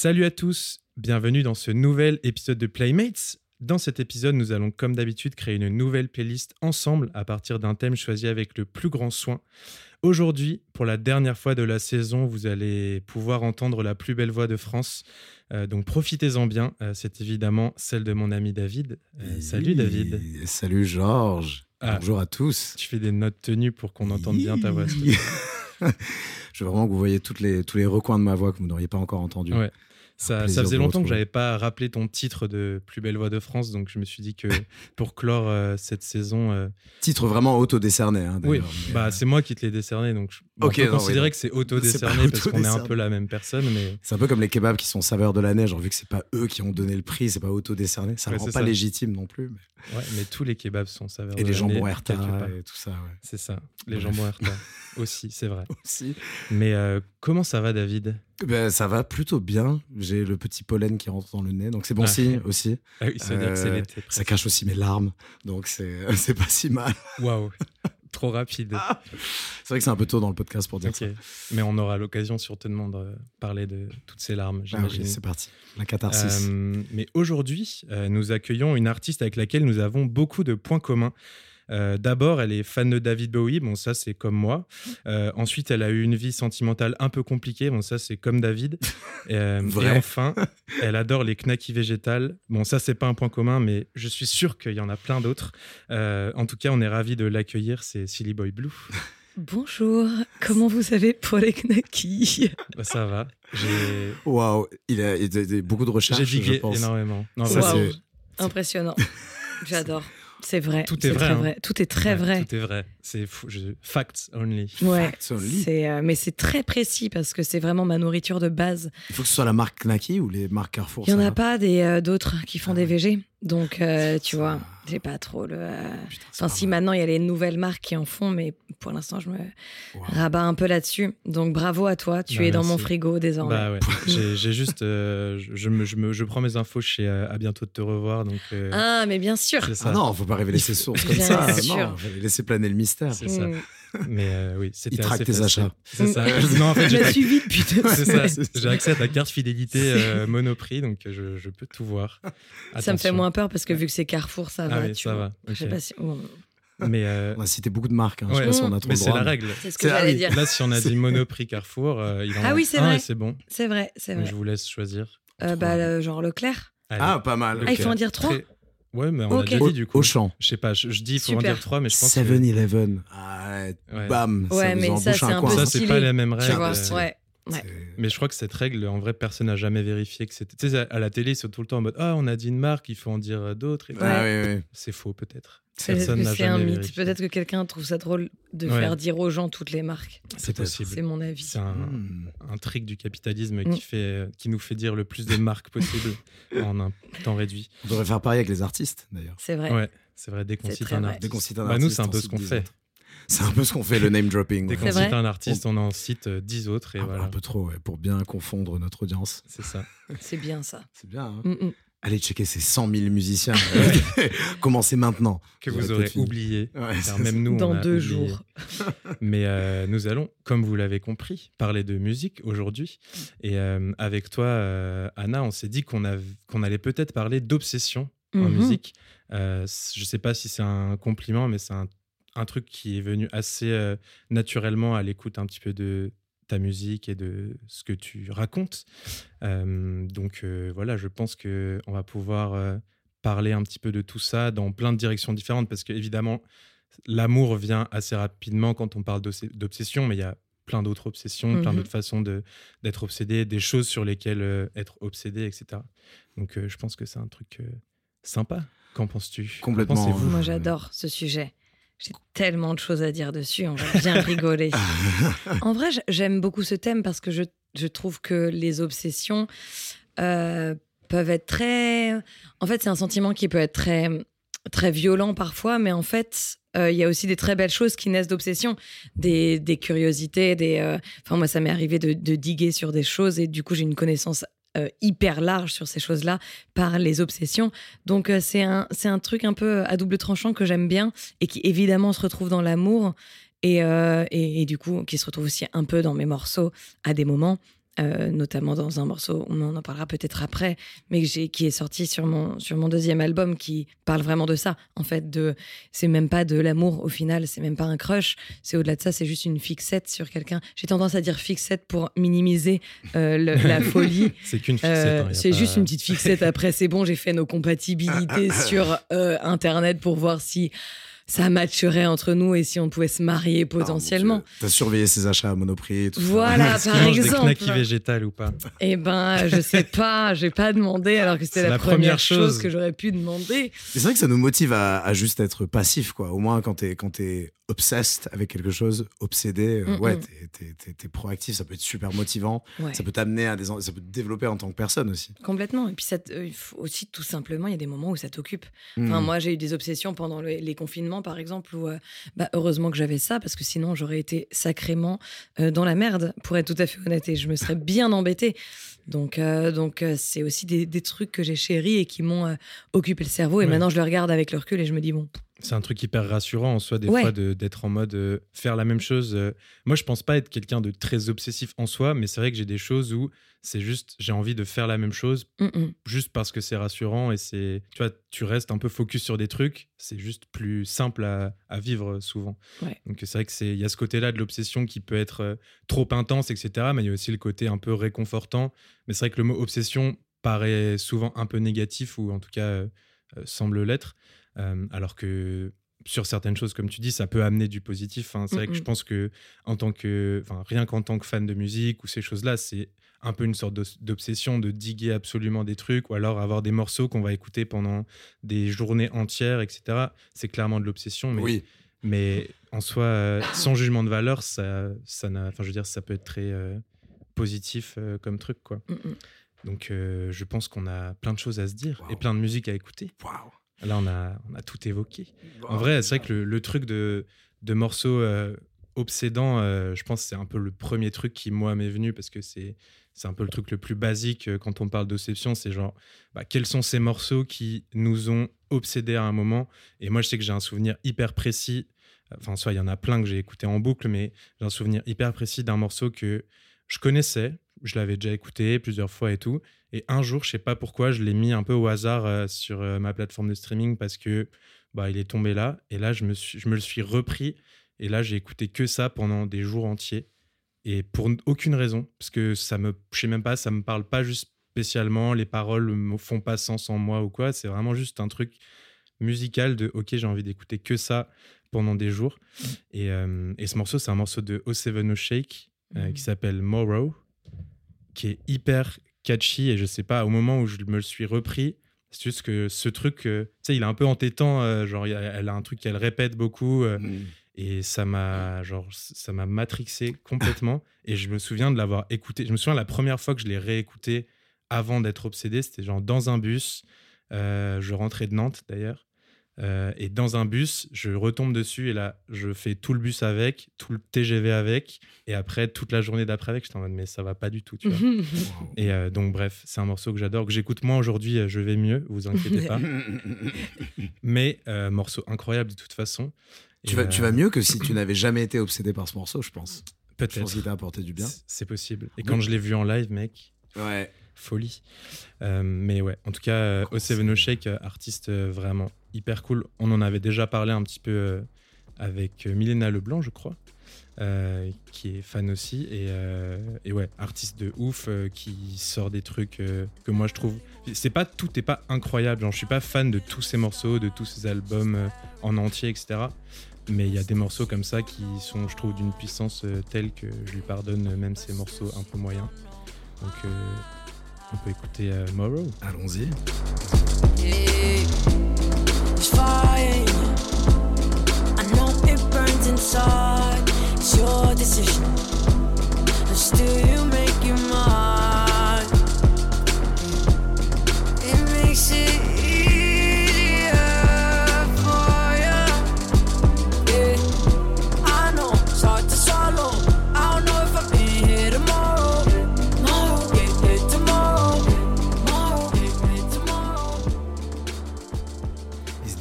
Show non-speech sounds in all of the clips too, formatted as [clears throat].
Salut à tous, bienvenue dans ce nouvel épisode de Playmates. Dans cet épisode, nous allons comme d'habitude créer une nouvelle playlist ensemble à partir d'un thème choisi avec le plus grand soin. Aujourd'hui, pour la dernière fois de la saison, vous allez pouvoir entendre la plus belle voix de France. Euh, donc profitez-en bien. Euh, C'est évidemment celle de mon ami David. Euh, salut David. Salut Georges. Ah. Bonjour à tous. Tu fais des notes tenues pour qu'on entende bien ta voix. [laughs] Je veux vraiment que vous voyez toutes les, tous les recoins de ma voix que vous n'auriez pas encore entendus. Ouais. Ça, faisait longtemps que j'avais pas rappelé ton titre de plus belle voix de France, donc je me suis dit que [laughs] pour clore euh, cette saison, euh, Titre vraiment auto-décerné. hein, oui, bah euh, c'est moi qui te l'ai décerné, donc je bon, Ok, on peut non, oui, considérer que c'est auto-décerné parce qu'on est un peu la même personne, mais C'est un peu comme les kebabs qui sont saveurs de la neige. Vu que c'est pas eux qui ont donné le prix, c'est pas auto-décerné. Ça ne Ouais, rend pas ça. légitime non plus. mais- ouais, mais tous les kebabs sont saveurs Et de les l'année, jambons Herta et tout ça. ouais. C'est ça, les Bref. jambons Herta [laughs] aussi, c'est vrai. Aussi. Mais euh, comment ça va, David? Ben, ça va plutôt bien. J'ai le petit pollen qui rentre dans le nez, donc c'est bon Ah. signe aussi. Ah oui, ça veut dire que c'est Euh, l'été. Ça cache aussi mes larmes, donc c'est [laughs] c'est pas si mal. Waouh, trop rapide. C'est vrai que c'est un peu tôt dans le podcast pour dire ça. mais on aura l'occasion certainement de parler de toutes ces larmes, Ah oui, j'imagine. c'est parti. La catharsis. Euh, mais aujourd'hui, euh, nous accueillons une artiste avec laquelle nous avons beaucoup de points communs. Euh, D'abord, elle est fan de David Bowie, bon ça c'est comme moi. [laughs] Euh, ensuite, elle a eu une vie sentimentale un peu compliquée, bon ça c'est comme David. [laughs] Euh, et enfin, [laughs] elle adore les knackis végétales. Bon ça c'est pas un point commun, mais je suis sûr qu'il y en a plein d'autres. Euh, en tout cas, on est ravis de l'accueillir, c'est Silly Boy Blue. Bonjour, comment vous savez pour les knackis? Bah, ça va, Waouh, il a, il a- il a beaucoup de recherches, j'ai je digué énormément. Non, c'est- Impressionnant. J'adore. C'est vrai. Tout est vrai, hein. vrai. Tout est très ouais, vrai. Tout est vrai, c'est je- Facts only. Ouais. Facts only. C'est, euh, mais c'est très précis parce que c'est vraiment ma nourriture de base. Il faut que ce soit la marque Knacky ou les marques Carrefour. Il y en a pas des euh, d'autres qui font Ah des. VG, donc euh, tu Ça- vois, j'ai pas trop le. euh, Putain, Enfin, si mal. maintenant il y a les nouvelles marques qui en font, mais pour l'instant je me Wow. rabats un peu là-dessus. Donc bravo à toi, tu Bah, es dans mon frigo désormais. Bah ouais, [laughs] j'ai juste, euh, je, me, je, me- je prends mes infos chez euh, à bientôt de te revoir, donc euh, Ah, mais bien sûr. Ah non, faut pas révéler ses sources comme Bien ça. sûr. Non, laisser planer le mystère. C'est ça. Mais euh, oui, c'était Il traque assez tes achats. C'est ça. [laughs] Non, en fait, j'ai l'ai suivi depuis deux c'est ça. J'ai accès à ta carte fidélité euh, Monoprix, donc je, je peux tout voir. Ça me fait moins peur parce que vu que c'est Carrefour, ça Ah va. oui, tu ça vois. va. Je sais pas si- oh. Mais euh, On a cité beaucoup de marques. Hein. Je sais pas si on a trop mais c'est la règle. C'est ce que ah j'allais dire. Là, si on a dit Monoprix Carrefour, euh, il en Ah oui, c'est un vrai. et c'est bon. C'est vrai, c'est vrai. je vous laisse choisir. Euh, bah, genre Leclerc. Allez. Ah, pas mal. Ah, il faut en dire trois Très- Ouais, mais on Ok. a déjà dit du coup. au champ. Je sais pas, je, je dis il faut en dire trois, mais je pense que 7-Eleven. Ah, Ouais. Bam. Ouais, ça mais en ça, c'est un coin. peu ça c'est pas les mêmes Tu règles. vois, c'est- ouais. Ouais. C'est- Mais je crois que cette règle, en vrai, personne n'a jamais vérifié que c'était. Tu sais, à la télé, ils sont tout le temps en mode Ah, on a dit une marque, il faut en dire euh, d'autres. Ah oui, oui. C'est faux, peut-être. Peut-être Personne que n'a c'est un mythe. vérifié. Peut-être que quelqu'un trouve ça drôle de Ouais. faire dire aux gens toutes les marques. C'est possible. C'est mon avis. C'est un, un trick du capitalisme Mm. qui, fait, qui nous fait dire le plus de marques possible [laughs] en un temps réduit. On devrait faire pareil avec les artistes, d'ailleurs. C'est vrai. Ouais, c'est vrai, dès qu'on C'est cite un vrai. artiste. Dès qu'on cite un Bah, nous, artiste, c'est un peu ce qu'on fait. Autres. C'est un peu ce qu'on fait, le name dropping. Dès qu'on cite un artiste, on en cite euh, 10 autres et Ah, voilà. Un peu trop, ouais, pour bien confondre notre audience. C'est ça. [laughs] C'est bien ça. C'est bien. hein. Mm, mm. Allez checker ces 100 000 musiciens. [laughs] [laughs] Commencez maintenant. Que Vous vous aurez oublié. Ouais, Car c'est même nous, on Dans a deux oublié. jours. Mais euh, nous allons, comme vous l'avez compris, parler de musique aujourd'hui. Et euh, avec toi, euh, Anna, on s'est dit qu'on qu'on allait peut-être parler d'obsession en Mhm. musique. Euh, je ne sais pas si c'est un compliment, mais c'est un, un truc qui est venu assez euh, naturellement à l'écoute un petit peu de ta musique et de ce que tu racontes. Euh, donc euh, voilà, je pense que on va pouvoir euh, parler un petit peu de tout ça dans plein de directions différentes, parce que évidemment, l'amour vient assez rapidement quand on parle d'obs- d'obsession, mais il y a plein d'autres obsessions, plein Mhm. d'autres façons de- d'être obsédé, des choses sur lesquelles euh, être obsédé, etc. Donc euh, je pense que c'est un truc euh, sympa. Qu'en penses-tu? Qu'en Complètement. pensez-vous? Moi, j'adore ce sujet. J'ai tellement de choses à dire dessus. On va bien [laughs] rigoler. [laughs] En vrai, j'aime beaucoup ce thème parce que je, je trouve que les obsessions euh, peuvent être très. En fait, c'est un sentiment qui peut être très, très violent parfois, mais en fait, euh, il y a aussi des très belles choses qui naissent d'obsession, des, des curiosités, des. euh, Enfin, moi, ça m'est arrivé de, de diguer sur des choses et du coup, j'ai une connaissance euh, hyper large sur ces choses-là par les obsessions. Donc, euh, c'est un, un truc un peu à double tranchant que j'aime bien et qui évidemment se retrouve dans l'amour et, euh, et, et du coup, qui se retrouve aussi un peu dans mes morceaux à des moments. Euh, notamment dans un morceau, on en parlera peut-être après, mais qui est sorti sur mon, sur mon deuxième album, qui parle vraiment de ça. En fait, de, c'est même pas de l'amour au final, c'est même pas un crush. C'est au-delà de ça, c'est juste une fixette sur quelqu'un. J'ai tendance à dire fixette pour minimiser euh, le- la [laughs] folie. C'est qu'une fixette. Euh, hein, a c'est pas- juste une petite fixette. Après, c'est bon, j'ai fait nos compatibilités [laughs] sur euh, Internet pour voir si ça matcherait entre nous et si on pouvait se marier potentiellement. Ah, mon Dieu. T'as surveillé ses achats à Monoprix et tout ça. Voilà, [laughs] par mange des exemple. knackis végétales ou pas? Eh ben, je sais pas, j'ai pas demandé alors que c'était C'est la, la première, première chose. chose. que j'aurais pu demander. C'est vrai que ça nous motive à, à juste être passif, quoi. Au moins, quand t'es quand t'es obsessed avec quelque chose, obsédé, euh, Mm, ouais, mm. t'es- proactif, ça peut être super motivant. Ouais. Ça peut t'amener à des, ça peut te développer en tant que personne aussi. Complètement. Et puis, ça euh, aussi, tout simplement, il y a des moments où ça t'occupe. Enfin, Mm. moi, j'ai eu des obsessions pendant le- les confinements, par exemple, où euh, bah, heureusement que j'avais ça, parce que sinon, j'aurais été sacrément euh, dans la merde, pour être tout à fait honnête, et je me serais [laughs] bien embêtée. Donc, donc c'est aussi des, des trucs que j'ai chéris et qui m'ont occupé le cerveau. Et Ouais. maintenant, je le regarde avec le recul et je me dis, bon, C'est un truc hyper rassurant en soi, des Ouais. fois, de- d'être en mode euh, faire la même chose. euh. Moi, je pense pas être quelqu'un de très obsessif en soi, mais c'est vrai que j'ai des choses où c'est juste, j'ai envie de faire la même chose juste parce que c'est rassurant et c'est, tu vois, tu restes un peu focus sur des trucs, c'est juste plus simple à, à vivre souvent. Ouais. Donc c'est vrai que c'est, il y a ce côté-là de l'obsession qui peut être euh, trop intense, etc. Mais il y a aussi le côté un peu réconfortant. Mais c'est vrai que le mot obsession paraît souvent un peu négatif ou en tout cas euh, euh, semble l'être, Euh, alors que sur certaines choses, comme tu dis, ça peut amener du positif. Enfin, c'est vrai que je pense que en tant que, enfin, rien qu'en tant que fan de musique ou ces choses-là, c'est un peu une sorte d'obsession de diguer absolument des trucs ou alors avoir des morceaux qu'on va écouter pendant des journées entières, etc. C'est clairement de l'obsession, mais, Oui. mais en soi, euh, sans jugement de valeur, ça, ça n'a, enfin, je veux dire, ça peut être très euh, positif euh, comme truc, quoi. Donc, euh, je pense qu'on a plein de choses à se dire et plein de musique à écouter. Waouh. Là, on a, on a tout évoqué. En vrai, c'est vrai que le, le truc de, de morceaux euh, obsédants, euh, je pense que c'est un peu le premier truc qui, moi, m'est venu parce que c'est c'est un peu le truc le plus basique euh, quand on parle d'obsession. C'est genre, bah, quels sont ces morceaux qui nous ont obsédés à un moment? Et moi, je sais que j'ai un souvenir hyper précis. Enfin, soit il y en a plein que j'ai écouté en boucle, mais j'ai un souvenir hyper précis d'un morceau que je connaissais. Je l'avais déjà écouté plusieurs fois et tout. Et un jour, je sais pas pourquoi, je l'ai mis un peu au hasard euh, sur euh, ma plateforme de streaming parce que bah, il est tombé là. Et là, je me, suis, je me le suis repris. Et là, j'ai écouté que ça pendant des jours entiers. Et pour aucune raison. Parce que ça me, je sais même pas, ça me parle pas juste spécialement. Les paroles me font pas sens en moi ou quoi. C'est vraiment juste un truc musical de OK, j'ai envie d'écouter que ça pendant des jours. Et, euh, et ce morceau, c'est un morceau de O7 Shake euh, Mhm. qui s'appelle Morrow, qui est hyper catchy. Et je sais pas, au moment où je me le suis repris, c'est juste que ce truc, euh, tu sais, il est un peu entêtant. euh, genre, a- elle a un truc qu'elle répète beaucoup. euh, Mm. et ça m'a genre ça m'a matrixé complètement [laughs] et je me souviens de l'avoir écouté je me souviens la première fois que je l'ai réécouté avant d'être obsédé c'était genre dans un bus je rentrais de Nantes d'ailleurs Euh, et dans un bus je retombe dessus et là je fais tout le bus avec tout le TGV avec et après toute la journée d'après avec j'étais en mode mais ça va pas du tout tu vois [laughs] et euh, donc bref c'est un morceau que j'adore que j'écoute moins aujourd'hui euh, je vais mieux vous inquiétez pas [laughs] mais euh, morceau incroyable de toute façon tu, vas, tu vas mieux que si tu n'avais jamais été obsédé par ce morceau, je pense. Je peut-être pense qu'il t'a apporté du bien. C'est possible. Et quand je l'ai vu en live, mec, Ouais. Folie. Euh, mais ouais, en tout cas, euh, O7 No Shake, euh, artiste vraiment hyper cool. On en avait déjà parlé un petit peu avec Milena Leblanc, je crois, euh, qui est fan aussi. Et, euh, et ouais, artiste de ouf euh, qui sort des trucs que moi je trouve. C'est pas tout est pas incroyable. Genre, je suis pas fan de tous ses morceaux, de tous ses albums en entier, etc. Mais il y a des morceaux comme ça qui sont, je trouve, d'une puissance telle que je lui pardonne même ces morceaux un peu moyens. Donc, on peut écouter euh, Morrow. Allons-y. It's your decision. But still, you make.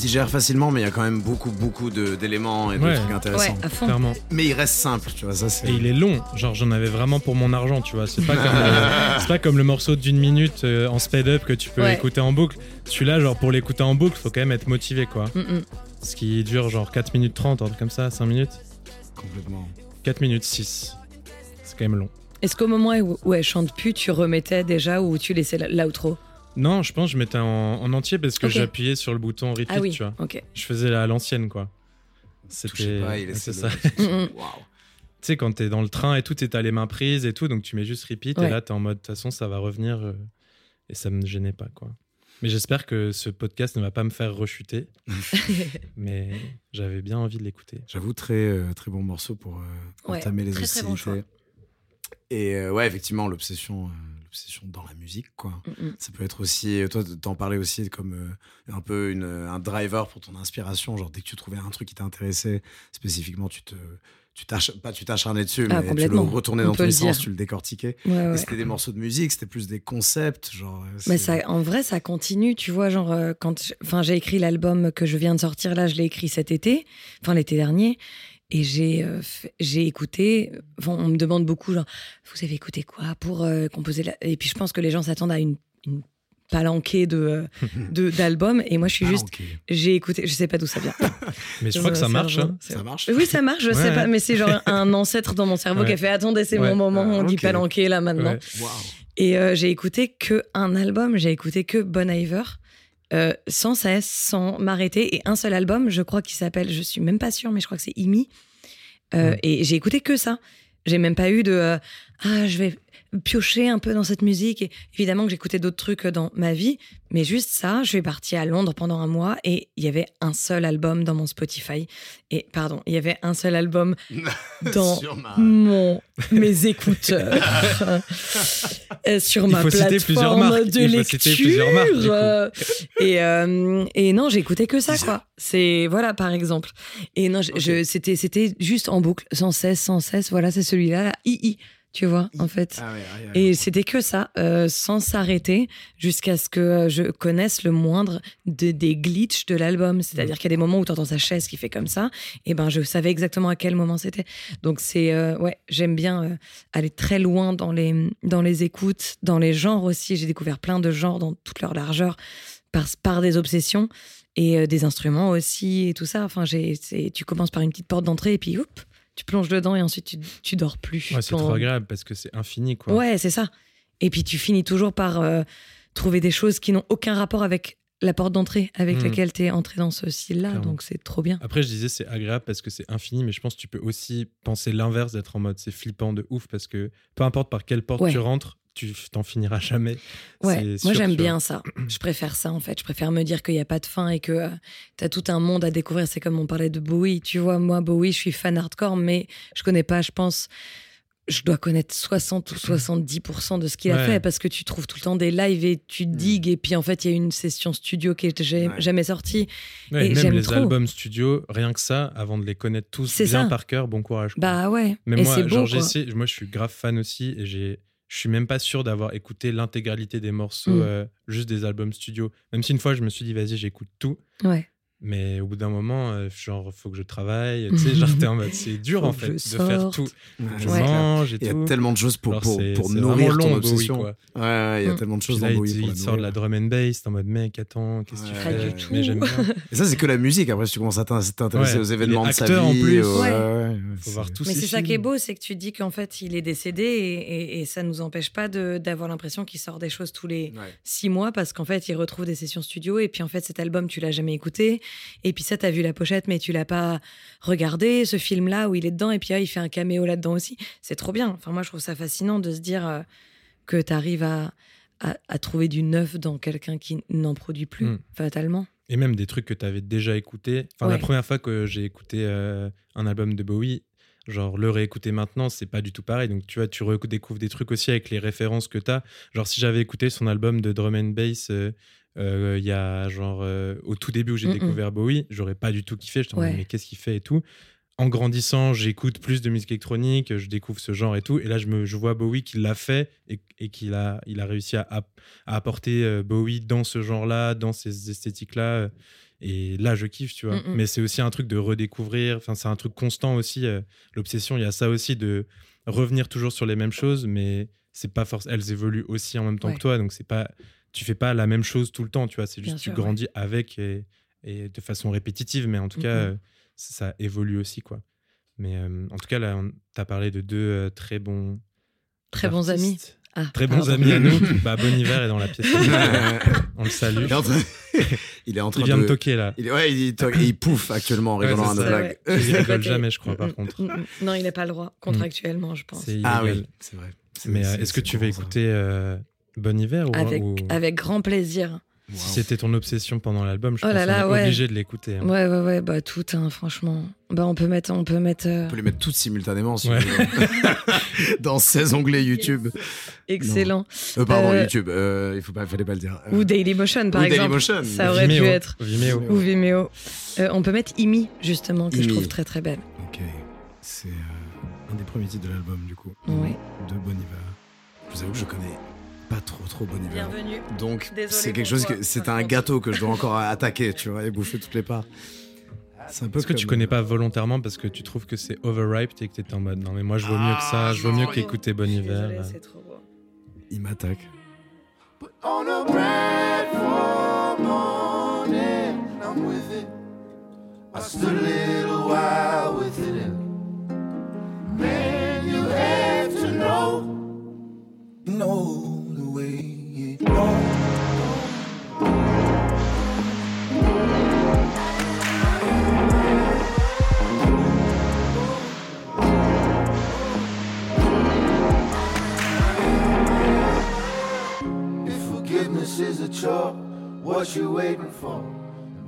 Digères facilement, mais il y a quand même beaucoup, beaucoup de- d'éléments et de Ouais. trucs intéressants. Ouais, à fond. Clairement. Mais il reste simple, tu vois, ça c'est. Et il est long, genre j'en avais vraiment pour mon argent, tu vois. C'est pas, comme, euh, [laughs] c'est pas comme le morceau d'une minute euh, en speed up que tu peux Ouais. écouter en boucle. Celui-là, genre pour l'écouter en boucle, faut quand même être motivé, quoi. Mm, mm. Ce qui dure genre 4 minutes 30, un truc comme ça, 5 minutes. Complètement. 4 minutes 6. C'est quand même long. Est-ce qu'au moment où, où elle chante plus, tu remettais déjà ou tu laissais la- l'outro? Non, je pense que je mettais en, en entier parce que j'appuyais sur le bouton repeat, Ah oui, tu vois. ok. Je faisais à l'ancienne, quoi. Touchez C'était. pas, il c'est de- ça. [laughs] Waouh. Tu sais, quand t'es dans le train et tout, t'as les mains prises et tout, donc tu mets juste repeat Ouais. et là t'es en mode, de toute façon, ça va revenir euh, et ça me gênait pas, quoi. Mais j'espère que ce podcast ne va pas me faire rechuter, [laughs] mais j'avais bien envie de l'écouter. J'avoue, très, euh, très bon morceau pour euh, Ouais, entamer les très, très bon hostilités. Et euh, ouais, effectivement, l'obsession, euh, l'obsession dans la musique, quoi. Mm, mm. Ça peut être aussi, toi, t'en parlais aussi comme euh, un peu une, un driver pour ton inspiration. Genre, dès que tu trouvais un truc qui t'intéressait spécifiquement, tu te, tu pas tu t'acharnais dessus, Ah, mais tu le retournais dans tous les le sens, tu le décortiquais. Ouais, Et c'était des morceaux de musique, c'était plus des concepts, genre. euh, Mais ça, en vrai, ça continue, tu vois, genre, euh, quand enfin, j'ai écrit l'album que je viens de sortir, là, je l'ai écrit cet été, enfin, l'été dernier, et j'ai euh, j'ai écouté, enfin, on me demande beaucoup, genre, vous avez écouté quoi pour euh, composer la... Et puis, je pense que les gens s'attendent à une, une palanquée de euh, [laughs] de- d'albums, et moi, je suis juste, j'ai écouté, je sais pas d'où ça vient. [laughs] Mais je crois que ça marche. hein. c'est- Ça marche Oui, ça marche, je sais pas, mais c'est genre un ancêtre dans mon cerveau qui a fait, attendez, c'est Ouais. mon moment, Ah, on dit palanquée, là, maintenant. Ouais. Waouh. Et euh, j'ai écouté que un album, j'ai écouté que Bon Iver, euh, sans cesse, sans m'arrêter. Et un seul album, je crois qu'il s'appelle, je suis même pas sûre, mais je crois que c'est Imi. Euh. Et j'ai écouté que ça. J'ai même pas eu de euh, ah je vais piocher un peu dans cette musique. Et évidemment que j'écoutais d'autres trucs dans ma vie, mais juste ça. Je suis partie à Londres pendant un mois et il y avait un seul album dans mon Spotify. Et pardon, il y avait un seul album [laughs] dans mon mes écouteurs [laughs] Euh, sur Il ma faut citer plusieurs plateforme marques. de Il faut lecture. citer plusieurs marques, du coup. euh, et, euh, et non, j'écoutais que ça, quoi. C'est voilà, par exemple. Et non, je- c'était c'était juste en boucle, sans cesse, sans cesse. Voilà, c'est celui-là, là. II, tu vois, en fait. Ah ouais, ouais, ouais. Et c'était que ça, euh, sans s'arrêter, jusqu'à ce que euh, je connaisse le moindre de- des glitches de l'album. C'est-à-dire qu'il y a des moments où tu entends sa chaise qui fait comme ça, et ben je savais exactement à quel moment c'était. Donc c'est, euh, ouais, j'aime bien euh, aller très loin dans les, dans les écoutes, dans les genres aussi. J'ai découvert plein de genres dans toute leur largeur par, par des obsessions et des instruments aussi et tout ça. Enfin, j'ai, tu commences par une petite porte d'entrée et puis, oups, tu plonges dedans et ensuite tu, tu dors plus. Ouais, c'est trop agréable parce que c'est infini, quoi. Ouais, c'est ça. Et puis tu finis toujours par euh, trouver des choses qui n'ont aucun rapport avec la porte d'entrée avec Mhm. laquelle tu es entré dans ce style-là. Donc c'est trop bien. Après, je disais c'est agréable parce que c'est infini, mais je pense que tu peux aussi penser l'inverse, d'être en mode c'est flippant de ouf parce que peu importe par quelle porte Ouais. tu rentres, tu t'en finiras jamais. Ouais, moi j'aime bien ça. [clears throat] Je préfère ça en fait. Je préfère me dire qu'il n'y a pas de fin et que tu as tout un monde à découvrir. C'est comme on parlait de Bowie. Tu vois, moi, Bowie, je suis fan hardcore, mais je connais pas, je pense. Je dois connaître 60 ou 70% de ce qu'il a fait parce que tu trouves tout le temps des lives et tu digues. Et puis en fait, il y a une session studio qui est Ouais. jamais sortie. Ouais, Et même les trop. albums studio, rien que ça, avant de les connaître tous C'est bien ça. par cœur, bon courage. quoi. Bah ouais. Mais et moi, c'est beau. genre, quoi. j'essaie- moi, je suis grave fan aussi et j'ai. Je suis même pas sûr d'avoir écouté l'intégralité des morceaux, Mm. euh, juste des albums studio. Même si une fois, je me suis dit, vas-y, j'écoute tout. Ouais. Mais au bout d'un moment, euh, genre, faut que je travaille. Tu sais, genre, [laughs] t'es en mode, c'est dur en fait de faire tout. Je Ouais. mange et Il y a tellement de choses pour, Genre, pour, pour nourrir ton Bowie, obsession. quoi. ouais, il y a Mm. tellement de choses là, dans il, Bowie il pour la sort de la drum and bass, t'es en mode mec, attends, qu'est-ce que tu Ouais, fais Pas du Mais tout. j'aime bien. Et ça, c'est que la musique. Après, si tu commences à t'in- t'intéresser Ouais, aux il événements de sa acteur en vie. plus. au- Ouais. ouais, ouais, Faut voir tous Mais ces c'est ça qui est beau, c'est que tu dis qu'en fait, il est décédé et, ça nous empêche pas de- d'avoir l'impression qu'il sort des choses tous les six mois parce qu'en fait, il retrouve des sessions studio et puis en fait, cet album, tu l'as jamais écouté. Et puis ça, t'as vu la pochette, mais tu l'as pas regardé, ce film-là où il est dedans et puis ah, il fait un caméo là-dedans aussi. C'est trop bien. Enfin, moi, je trouve ça fascinant de se dire euh, que tu arrives à, à, à trouver du neuf dans quelqu'un qui n'en produit plus, Mm. fatalement. Et même des trucs que t'avais déjà écoutés. Enfin, la première fois que j'ai écouté euh, un album de Bowie, genre le réécouter maintenant, c'est pas du tout pareil. Donc, tu vois, tu redécouvres des trucs aussi avec les références que t'as. Genre, si j'avais écouté son album de drum and bass. euh, euh, il y a genre euh, au tout début où j'ai Mm-mm. découvert Bowie, j'aurais pas du tout kiffé. Je Ouais. mais qu'est-ce qu'il fait et tout. En grandissant, j'écoute plus de musique électronique, je découvre ce genre et tout. Et là, je, me, je vois Bowie qui l'a fait et, et qu'il a, il a réussi à, apporter euh, Bowie dans ce genre-là, dans ces esthétiques-là. Et là, je kiffe, tu vois. Mm, mm. Mais c'est aussi un truc de redécouvrir. Enfin, c'est un truc constant aussi. euh, L'obsession, il y a ça aussi de revenir toujours sur les mêmes choses, mais c'est pas forcément. Elles évoluent aussi en même temps Ouais. que toi, donc c'est pas. Tu fais pas la même chose tout le temps, tu vois. C'est Bien juste sûr, tu grandis avec et, et de façon répétitive, mais en tout Mm, cas, mm. euh, ça, ça évolue aussi, quoi. Mais euh, en tout cas, là, tu as parlé de deux euh, très bons. Très bons amis. Ah, Très bons pardon. amis à nous. [laughs] bah, Bon Hiver est dans la pièce. [laughs] On le salue. il est en train, [laughs] il est en train Il vient de. de toquer là. il est- ouais, il, et il pouffe actuellement en rigolant à nos blagues. Il rigole jamais, je crois, par Mm, contre. mm, mm. Non, il n'a pas le droit, contractuellement, je pense. Ah oui, c'est vrai. Mais est-ce que tu ça. écouter euh, Bon Hiver ou, Avec, ou- avec grand plaisir. Wow. si c'était ton obsession pendant l'album Je Oh pense là est ouais. obligé de l'écouter. hein. Ouais, ouais, ouais, bah tout, hein, franchement. Bah on peut mettre, on peut mettre. euh, On peut les mettre toutes simultanément si Ouais. tu veux. [laughs] dans 16 onglets YouTube. Excellent. Euh, pardon, Euh, YouTube. euh, il faut pas, fallait pas le dire. Ou Dailymotion, par ou exemple. Dailymotion. Ça aurait Vimeo. pu être. Vimeo. Ou Vimeo. Euh, on peut mettre Imi, justement, que je trouve très très belle. Ok. C'est euh, un des premiers titres de l'album, du coup. Ouais. De Bon Hiver. Je vous avoue que je connais pas trop trop Bon Hiver. Bienvenue. Donc, c'est quelque chose toi, que c'est un gâteau que je dois encore [laughs] attaquer, tu vois, et bouffer toutes les parts. C'est un peu Est-ce que tu connais pas volontairement parce que tu trouves que c'est overhyped et que t'étais en mode non mais moi je vaux mieux que ça, je vaux mieux qu'écouter Bon Hiver. C'est trop beau. Il m'attaque. Man, you have to know, know way it goes. If forgiveness is a chore, what you waiting for?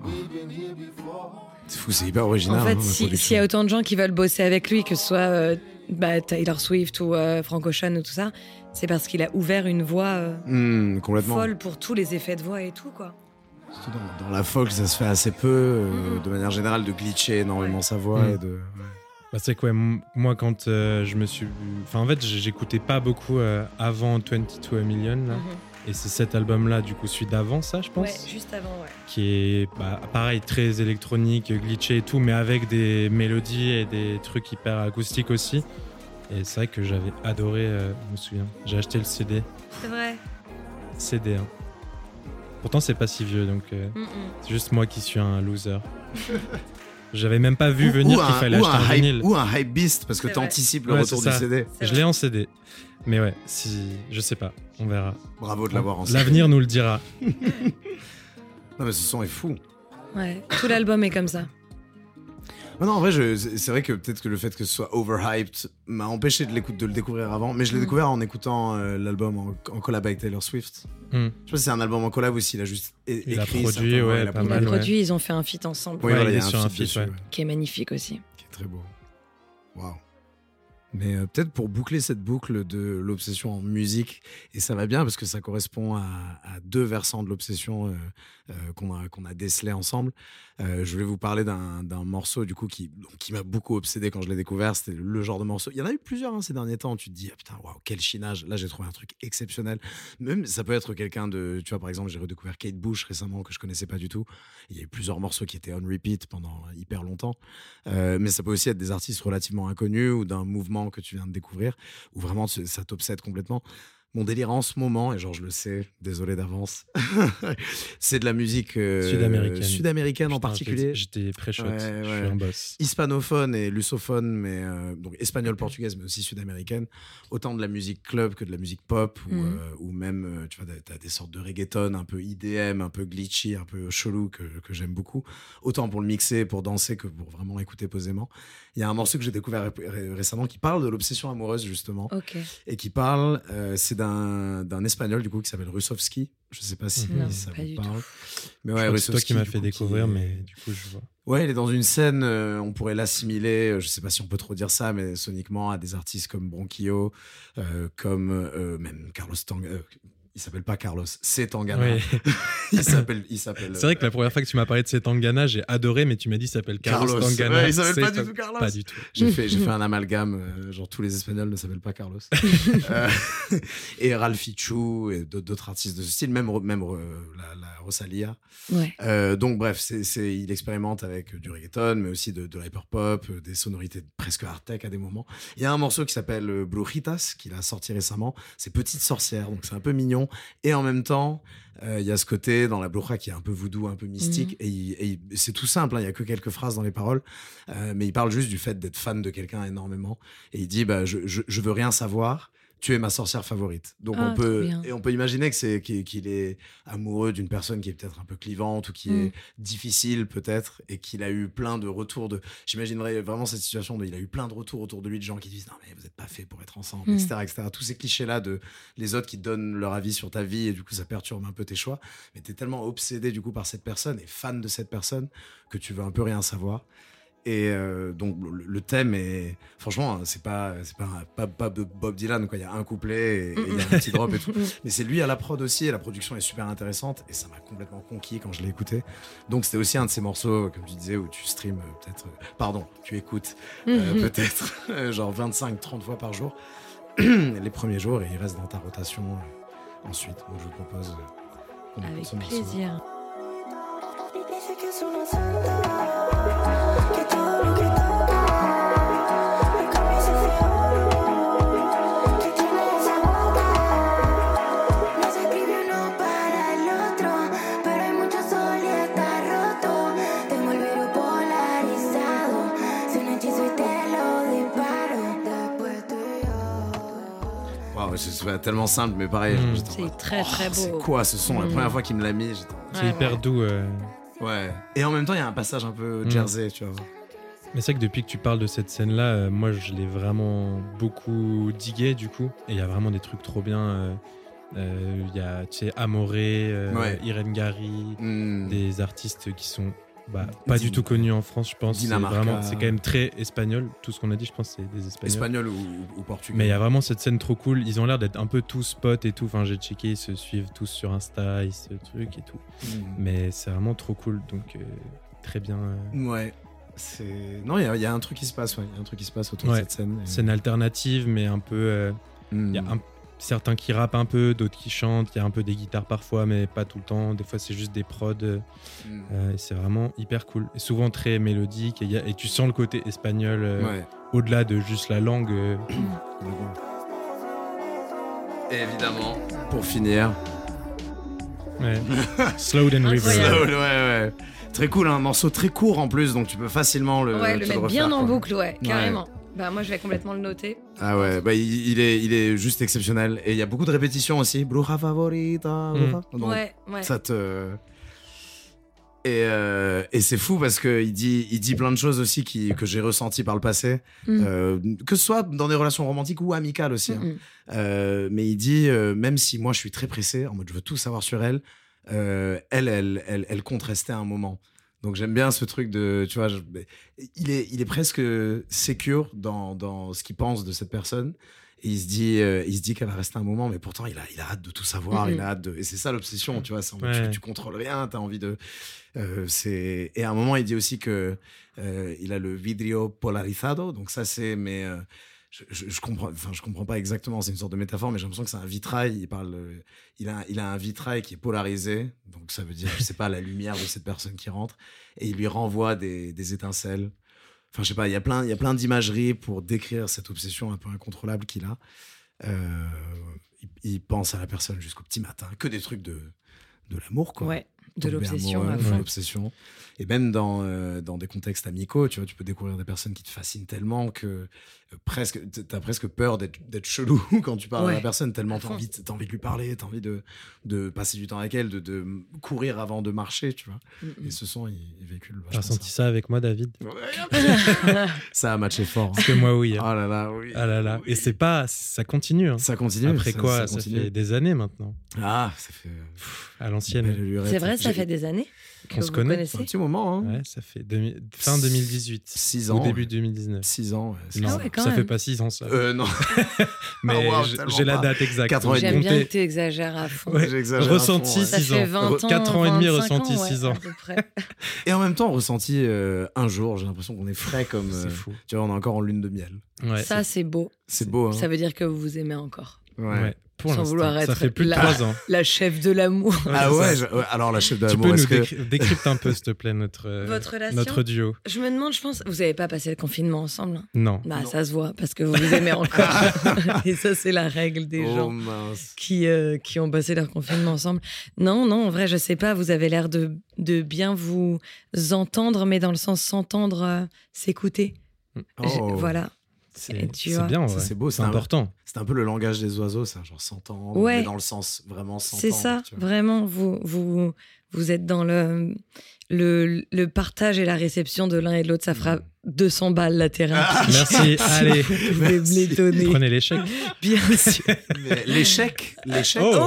We've been here before. C'est hyper original. En fait, hein, si- s'il y a autant de gens qui veulent bosser avec lui, que ce soit euh, bah, Taylor Swift ou euh, Frank Ocean ou tout ça, c'est parce qu'il a ouvert une voie euh, Hmm, complètement. folle pour tous les effets de voix et tout, quoi. Surtout Dans, dans la folk, ça se fait assez peu, euh, de manière générale, de glitcher énormément sa voix Mm. et de. ouais. Bah, c'est quoi moi quand euh, je me suis enfin en fait j'écoutais pas beaucoup euh, avant 22 a Million là. et c'est cet album là du coup celui d'avant ça je pense? Ouais, juste avant, ouais. qui est bah, pareil très électronique glitché et tout mais avec des mélodies et des trucs hyper acoustiques aussi et c'est vrai que j'avais adoré euh, je me souviens j'ai acheté le CD C'est vrai. CD hein. pourtant c'est pas si vieux donc euh, Mm, mm. c'est juste moi qui suis un loser [laughs] j'avais même pas vu Ou- venir qu'il fallait ou acheter un, un hype, vinyle ou un hype beast parce que t'anticipes le Ouais, retour du. CD. Je l'ai en CD. Mais ouais, si, je sais pas, on verra. Bravo de l'avoir en CD. L'avenir nous le dira. [laughs] Non, mais ce son est fou. Ouais, tout l'album est comme ça. Non, non, en vrai, c'est vrai que peut-être que le fait que ce soit overhyped m'a empêché de, de le découvrir avant, mais je l'ai Mm. découvert en écoutant euh, l'album en, en collab avec Taylor Swift. Hmm. Je sais pas si c'est un album en collab ou s'il a juste é- Il a écrit. produit, ouais, il a pas produit. ouais. ils ont fait un feat ensemble, Oui, Ouais, voilà, il il y est a un sur un feat feat, dessus, ouais, qui est magnifique aussi. qui est très beau. Waouh. Mais euh, peut-être pour boucler cette boucle de l'obsession en musique, et ça va bien parce que ça correspond à, à deux versants de l'obsession euh, euh, qu'on a, décelé ensemble. Euh, je voulais vous parler d'un morceau du coup qui, m'a beaucoup obsédé quand je l'ai découvert. C'était le genre de morceau. Il y en a eu plusieurs hein, ces derniers temps. Tu te dis, ah, putain, waouh, quel chinage. Là, j'ai trouvé un truc exceptionnel. Même ça peut être quelqu'un de. Tu vois, par exemple, j'ai redécouvert Kate Bush récemment que je connaissais pas du tout. Il y a eu plusieurs morceaux qui étaient on repeat pendant hyper longtemps. Euh, mais ça peut aussi être des artistes relativement inconnus ou d'un mouvement que tu viens de découvrir, où vraiment ça t'obsède complètement. Mon délire en ce moment, et genre je le sais, désolé d'avance, [laughs] c'est de la musique euh, Sud-américaine. sud-américaine en particulier. J'étais j'étais pré-shot, Ouais, je suis ouais. un boss. Hispanophone et lusophone, mais euh, donc espagnol, portugaise, mais aussi sud-américaine. Autant de la musique club que de la musique pop, ou, Mhm. euh, ou même, euh, tu vois, t'as des sortes de reggaeton un peu IDM, un peu glitchy, un peu chelou que, que j'aime beaucoup. Autant pour le mixer, pour danser, que pour vraiment écouter posément. Il y a un morceau que j'ai découvert ré- ré- récemment qui parle de l'obsession amoureuse, justement, et qui parle, euh, c'est d'un d'un espagnol, du coup, qui s'appelle Rusovski. Je sais pas si Non, ça pas vous parle. tout. Mais Je ouais, crois que c'est toi Rusovski, qui m'as fait coup, découvrir, qui- mais du coup, je vois. Ouais, il est dans une scène, euh, on pourrait l'assimiler, euh, je sais pas si on peut trop dire ça, mais soniquement à des artistes comme Bronchio, euh, comme euh, même Carlos Tang. Euh, il s'appelle pas Carlos, c'est Tangana. Oui. [laughs] il s'appelle. C'est vrai que la première fois que tu m'as parlé de ces Tangana, j'ai adoré, mais tu m'as dit qu'il s'appelle Carlos, Carlos. Tangana. Ouais, il s'appelle C'est pas du tout Carlos. Pas du tout. J'ai fait, [laughs] un amalgame, euh, genre tous les Espagnols ne s'appellent pas Carlos. [laughs] Euh, et Ralphie Chou et d'autres artistes de ce style, même, même euh, la, la Rosalia. Ouais. Euh, donc bref, c'est, c'est- il expérimente avec du reggaeton, mais aussi de, de l'hyperpop, euh, des sonorités presque hard tech à des moments. Il y a un morceau qui s'appelle euh, Brujitas, qu'il a sorti récemment. C'est Petite sorcière, donc c'est un peu mignon. Et en même temps, euh, il y a ce côté dans la bruja qui est un peu voodoo, un peu mystique. Et, il- et c'est tout simple, hein, il y a que quelques phrases dans les paroles. Euh, mais il parle juste du fait d'être fan de quelqu'un énormément. Et il dit, bah, je, je, je veux rien savoir. Tu es ma sorcière favorite. Donc Ah, on peut trop bien. et on peut imaginer que c'est qu'il est amoureux d'une personne qui est peut-être un peu clivante ou qui Mm. est difficile peut-être et qu'il a eu plein de retours de. J'imaginerais vraiment cette situation de. Il a eu plein de retours autour de lui de gens qui disent non mais vous n'êtes pas fait pour être ensemble, Mm. etc., etc. Tous ces clichés là de les autres qui donnent leur avis sur ta vie et du coup ça perturbe un peu tes choix. Mais t'es tellement obsédé du coup par cette personne et fan de cette personne que tu veux un peu rien savoir. Et euh, donc le, thème est franchement hein, c'est pas c'est pas, pas pas Bob Dylan quoi. Il y a un couplet et il y a un petit drop et tout. [laughs] Mais c'est lui à la prod aussi et la production est super intéressante et ça m'a complètement conquis quand je l'ai écouté. Donc c'était aussi un de ces morceaux comme tu disais où tu streams euh, peut-être euh, pardon tu écoutes euh, Mhm. peut-être [laughs] genre 25 30 fois par jour. [clears throat] Les premiers jours et il reste dans ta rotation ensuite. Donc je vous propose Avec morceau. C'est c'est tellement simple mais pareil Mm. en C'est très, très oh, c'est beau. quoi ce son? La Mm. première fois qu'il me l'a mis j'étais C'est Ouais, hyper ouais. doux. euh. ouais et en même temps il y a un passage un peu Mm. jersey tu vois Mais c'est vrai que depuis que tu parles de cette scène-là, euh, moi je l'ai vraiment beaucoup digué du coup. Et il y a vraiment des trucs trop bien. euh, euh, Il y a, tu sais, Amoré, euh, Ouais. Irene Gary, Mm. des artistes qui sont bah, pas Din- du tout connus en France, je pense. Vraiment, c'est quand même très espagnol. Tout ce qu'on a dit, je pense, c'est des espagnols. espagnol ou, portugais Mais il y a vraiment cette scène trop cool. Ils ont l'air d'être un peu tous potes et tout. Enfin, j'ai checké, ils se suivent tous sur Insta, ils se truc et tout. Mm. Mais c'est vraiment trop cool. Donc, euh, très bien. euh, Ouais. C'est... Non, il y, a- il y a un truc qui se passe, ouais. Il y a un truc qui se passe autour Ouais. de cette scène. et- Scène alternative, mais un peu. euh, Mm. Il y a un- certains qui rappent un peu, d'autres qui chantent. Il y a un peu des guitares parfois, mais pas tout le temps. Des fois, c'est juste des prods. euh, Mm. euh, et c'est vraiment hyper cool. Et souvent très mélodique. Et, il y a- et tu sens le côté espagnol euh, Ouais. au-delà de juste la langue. euh, [clears throat] Et évidemment, pour finir. ouais. [laughs] Slow and River. Slow, ouais, ouais. Très cool, un morceau très court en plus, donc tu peux facilement le, Ouais, le mettre refaire, bien en boucle, ouais, carrément. Bah, moi, je vais complètement le noter. Ah ouais, bah, il, il est, il est juste exceptionnel. Et il y a beaucoup de répétitions aussi. Bruja favorita. bruja. Donc, ouais, ouais. Ça te. Et, euh, et c'est fou parce qu'il dit, il dit plein de choses aussi qui, que j'ai ressenties par le passé, Mm. euh, que ce soit dans des relations romantiques ou amicales aussi. hein. Mm, mm. Euh, mais il dit, euh, même si moi je suis très pressé, en mode je veux tout savoir sur elle, euh, elle, elle, elle, elle compte rester un moment. Donc j'aime bien ce truc de, tu vois, je- il est, il est presque secure dans, dans ce qu'il pense de cette personne. Et il se dit, euh, il se dit qu'elle va rester un moment, mais pourtant il a, il a hâte de tout savoir, Mhm. il a hâte de, et c'est ça l'obsession, tu vois, Ouais. tu, tu contrôles rien, t'as envie de, euh, c'est, et à un moment il dit aussi que euh, il a le vidrio polarizado, donc ça c'est, mais je, je, je comprends, enfin je comprends pas exactement, c'est une sorte de métaphore, mais j'ai l'impression que c'est un vitrail. Il parle, euh, il a, il a un vitrail qui est polarisé, donc ça veut dire, je sais pas, la lumière de cette personne qui rentre, et il lui renvoie des, des étincelles. Enfin, je sais pas, il y a plein, il y a plein d'imageries pour décrire cette obsession un peu incontrôlable qu'il a. Euh, il, il pense à la personne jusqu'au petit matin, que des trucs de, de l'amour, quoi Ouais, de l'obsession de l'obsession. Et même dans, euh, dans des contextes amicaux, tu vois, tu peux découvrir des personnes qui te fascinent tellement que presque, t'as presque peur d'être d'être chelou [laughs] quand tu parles à la personne, tellement à t'as envie, de- t'as envie de lui parler, t'as envie de, de passer du temps avec elle, de, de courir avant de marcher, tu vois. Mm. Et ce son, il, il véhicule T'as ressenti ça avec moi, David ça. [laughs] ça a matché fort. Parce que moi, oui. Oh hein. là là, oui. Ah là là. Oui. Et c'est pas. Ça continue. hein. Ça continue. Après quoi Ça, continue. fait des années maintenant. Ah, ça fait. À belle l'ancienne. C'est vrai, ça fait des années? Que On se connaît. connaissez Un petit moment, hein. Ouais, ça fait demi- fin 2018. 6 Ou ans. début 2019. 6 ans. ouais, c'est Non, ça. Ah ouais, ça même. fait pas 6 ans ça. Euh, non. [laughs] mais wow, j- tellement j'ai la date exacte. Quatre ans et J'ai J'aime bien que tu exagères à fond. Ouais, J'exagère ressenti fond, ouais. Ça 6 fait ans. 20 ans. Quatre ans et demi, 25 ressenti ouais, 6 ans. à peu près. [laughs] Et en même temps, ressenti euh, un jour, j'ai l'impression qu'on est frais comme. euh, C'est fou. tu vois, on est encore en lune de miel. Ouais. Ça, c'est beau. C'est beau, hein. Ça veut dire que vous vous aimez encore. Ouais. Pour Sans vouloir Ça être fait plus de la- 3 ans. La chef de l'amour. Ah ouais, ça. je- ouais, alors la chef de Tu l'amour, peux nous que. décrypter un peu, s'il te plaît, notre, euh, Votre relation notre duo. Je me demande, je pense, vous n'avez pas passé le confinement ensemble hein? Non. Bah, Non. ça se voit parce que vous vous aimez encore. [laughs] [laughs] Et ça, c'est la règle des oh gens mince. qui, euh, qui ont passé leur confinement ensemble. Non, non, en vrai, je sais pas. Vous avez l'air de, de bien vous entendre, mais dans le sens s'entendre, euh, s'écouter. J- Oh. Voilà. C'est bien, ouais. c'est beau, c'est important. C'est un peu le langage des oiseaux, ça, genre s'entendre, Ouais. mais dans le sens vraiment s'entendre. C'est ça, tu vois. vraiment. Vous, vous, vous êtes dans le, le, le partage et la réception de l'un et de l'autre. Ça fera 200 balles la thérapie. [laughs] Merci, allez. Vous pouvez me Merci. les donner. Prenez l'échec. Bien sûr. L'échec, l'échec. Oh. oh,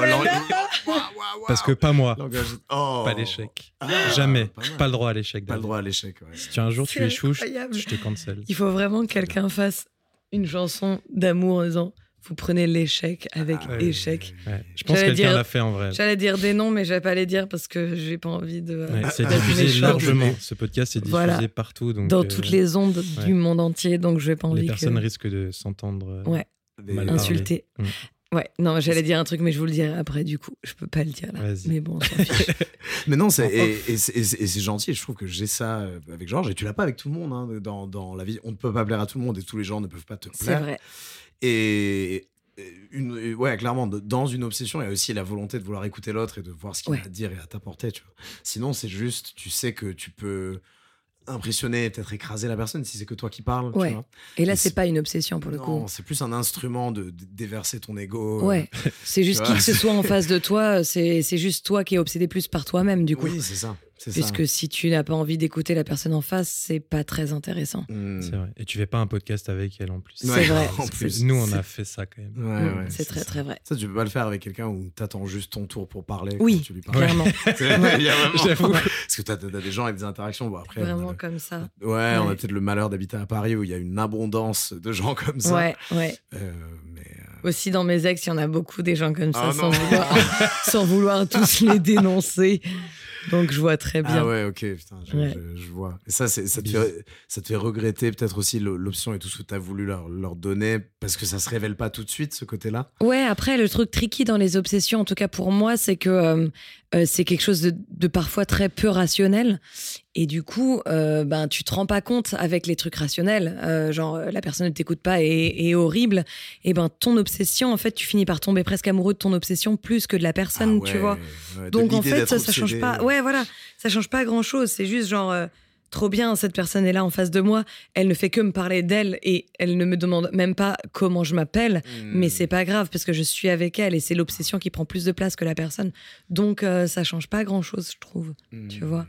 là lang- là. Waouh, waouh, Parce que pas moi. Langage- oh. Pas l'échec. Ah, Jamais. pas le droit à l'échec. Pas le droit à l'échec. ouais. Si tu un jour tu échoues, je te cancel. Il faut vraiment que quelqu'un fasse une chanson d'amour en disant Vous prenez l'échec avec Ah, échec. Ouais. Je pense que quelqu'un l'a fait en vrai. J'allais dire des noms, mais je vais pas les dire parce que j'ai pas envie de. Ouais, c'est diffusé largement. Ce podcast est diffusé Voilà. partout. Donc, Dans euh, toutes les ondes ouais. du monde entier, donc je vais pas les envie personnes que. risquent de s'entendre. euh, Ouais. Insulter. Mm. Ouais, non, j'allais dire un truc, mais je vous le dirai après, du coup. Je peux pas le dire là. Vas-y. Mais bon. [laughs] Mais non, c'est, et, et c'est- et c'est et c'est gentil. et Je trouve que j'ai ça euh, avec Georges. Et tu l'as pas avec tout le monde hein, dans, dans la vie. On ne peut pas plaire à tout le monde et tous les gens ne peuvent pas te c'est plaire. vrai. Et une, ouais, clairement, dans une obsession, il y a aussi la volonté de vouloir écouter l'autre et de voir ce qu'il Ouais. a à dire et à t'apporter. Tu vois. Sinon, c'est juste, tu sais que tu peux impressionner, peut-être écraser la personne si c'est que toi qui parles. tu Ouais. vois. Et là, c'est pas une obsession pour le Non, coup. c'est plus un instrument de, de déverser ton ego. euh, Ouais, [laughs] c'est juste qui que ce soit en face de toi, c'est c'est juste toi qui es obsédé plus par toi-même, du coup. Oui, c'est ça. C'est ça. Puisque si tu n'as pas envie d'écouter la personne en face, c'est pas très intéressant. Mm. C'est vrai. Et tu fais pas un podcast avec elle en plus. C'est Ouais, vrai. [laughs] En plus. nous, on a fait ça quand même. Ouais, Mm, ouais, c'est très ça. très vrai. Ça, tu peux pas le faire avec quelqu'un où t'attends juste ton tour pour parler. Oui, quand tu lui parles. Clairement, [laughs] J'avoue. Parce que t'as as des gens avec des interactions. Bon, après, on a vraiment le- comme ça. Ouais, on a peut-être le malheur d'habiter à Paris où il y a une abondance de gens comme ça. Ouais, ouais. Euh, mais euh, Aussi dans mes ex, il y en a beaucoup des gens comme ça, Ah sans, non. vouloir, [laughs] sans vouloir tous les dénoncer. Donc je vois très bien. Ah ouais, ok, putain, je, Ouais. je- je vois. Et ça, ça, te fait, ça te fait regretter peut-être aussi l'option et tout ce que tu as voulu leur, leur donner parce que ça se révèle pas tout de suite, ce côté-là? Ouais, après, le truc tricky dans les obsessions, en tout cas pour moi, c'est que euh, euh, c'est quelque chose de, de parfois très peu rationnel. Et du coup, euh, ben, tu te rends pas compte avec les trucs rationnels, euh, genre euh, la personne ne t'écoute pas et est horrible. Et ben, ton obsession, en fait, tu finis par tomber presque amoureux de ton obsession plus que de la personne, Ah ouais, tu vois. ouais, Donc en fait, ça, ça change pas. Ouais, voilà, ça change pas grand chose. C'est juste genre. Trop bien, cette personne est là en face de moi. Elle ne fait que me parler d'elle et elle ne me demande même pas comment je m'appelle. Hmm. Mais c'est pas grave parce que je suis avec elle et c'est l'obsession qui prend plus de place que la personne. Donc euh, ça change pas grand chose, je trouve. tu Hmm. vois.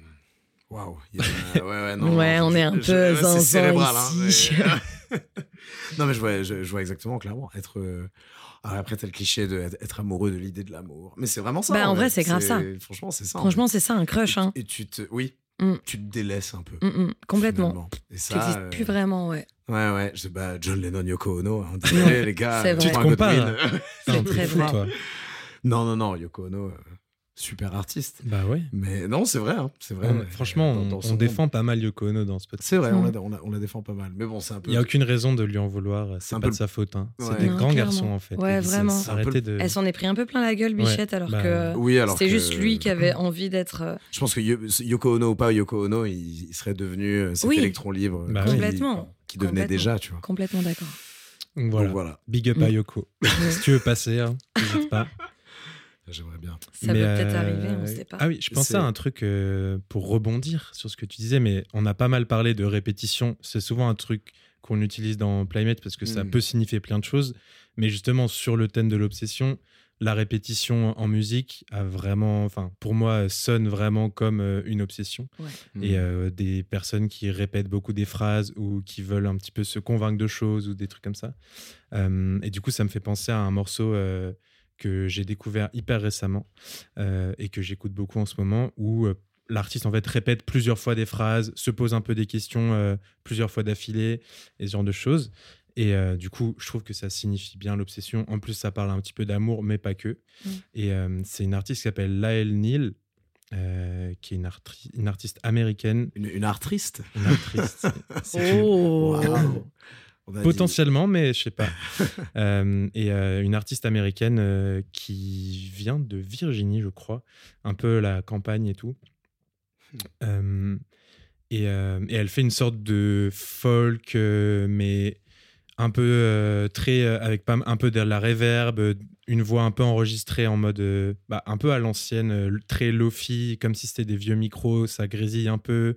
Waouh. a- Ouais, ouais, non, Ouais, non, on je- est un je- peu c'est zinzin cérébral, hein, mais- [laughs] [laughs] non, mais je vois, je, je vois exactement, clairement. Être. euh, après, t'as le cliché de être- être amoureux de l'idée de l'amour. Mais c'est vraiment ça. Bah, en vrai, c'est grave ça. Franchement, c'est ça. en Franchement, c'est ça un crush. Hein. Et tu te. Oui. Mm. Tu te délaisses un peu. Mm, mm, complètement. finalement. Et Tu ça. n'existes euh, plus vraiment, ouais. Ouais, ouais. Je sais pas, John Lennon, Yoko Ono. Hein, désolé, [laughs] les gars. Tu te compares. C'est [laughs] Non, très fou, vrai. toi. non, non, non. Yoko Ono, euh, super artiste. Bah ouais. Mais non, c'est vrai. hein, c'est vrai. On- franchement, dans- on, dans on son monde. défend pas mal Yoko Ono dans ce podcast. C'est vrai, on, Mm. la, on, la, on la défend pas mal. Mais bon, c'est un peu. Il n'y a aucune raison de lui en vouloir. C'est pas peu de sa faute. hein. Ouais. C'est des Non, grands clairement. garçons en fait. Ouais, vraiment. Arrêtez de. Elle s'en est pris un peu plein la gueule, Bichette, alors bah, que Oui, alors c'est que- juste lui qui avait envie d'être. euh, Je pense que Yo- Yoko Ono ou pas Yoko Ono, il, il serait devenu euh, cet Oui. électron libre Bah qui- oui. Complètement. qui devenait Complètement. déjà, tu vois. complètement d'accord. Donc voilà. Donc voilà, Big up à Mm. Yoko. si tu veux passer, hein, n'hésite pas. [laughs] j'aimerais bien. Ça Mais, peut peut-être euh, arriver, on ne sait pas. Ah oui, je pensais à un truc euh, pour rebondir sur ce que tu disais, mais on a pas mal parlé de répétition. C'est souvent un truc qu'on utilise dans Playmate parce que ça Mm. peut signifier plein de choses. Mais justement, sur le thème de l'obsession, la répétition en musique a vraiment, enfin, pour moi, sonne vraiment comme euh, une obsession. Mm. Et euh, des personnes qui répètent beaucoup des phrases ou qui veulent un petit peu se convaincre de choses ou des trucs comme ça. Euh, et du coup, ça me fait penser à un morceau euh, que j'ai découvert hyper récemment euh, et que j'écoute beaucoup en ce moment, où euh, l'artiste en fait répète plusieurs fois des phrases, se pose un peu des questions euh, plusieurs fois d'affilée et ce genre de choses. Et euh, du coup, je trouve que ça signifie bien l'obsession. En plus, ça parle un petit peu d'amour, mais pas que. Mm. Et euh, c'est une artiste qui s'appelle Lael Neal, euh, qui est une, artri- une artiste américaine. Une, une artiste? Une actrice. [laughs] Oh. Dit- Potentiellement, mais je sais pas. [laughs] Euh, et euh, une artiste américaine euh, qui vient de Virginie, je crois, un peu la campagne et tout. Euh, et, et elle fait une sorte de folk, mais un peu très avec pas un peu de la réverb, une voix un peu enregistrée en mode bah, un peu à l'ancienne, très lofi, comme si c'était des vieux micros, ça grésille un peu.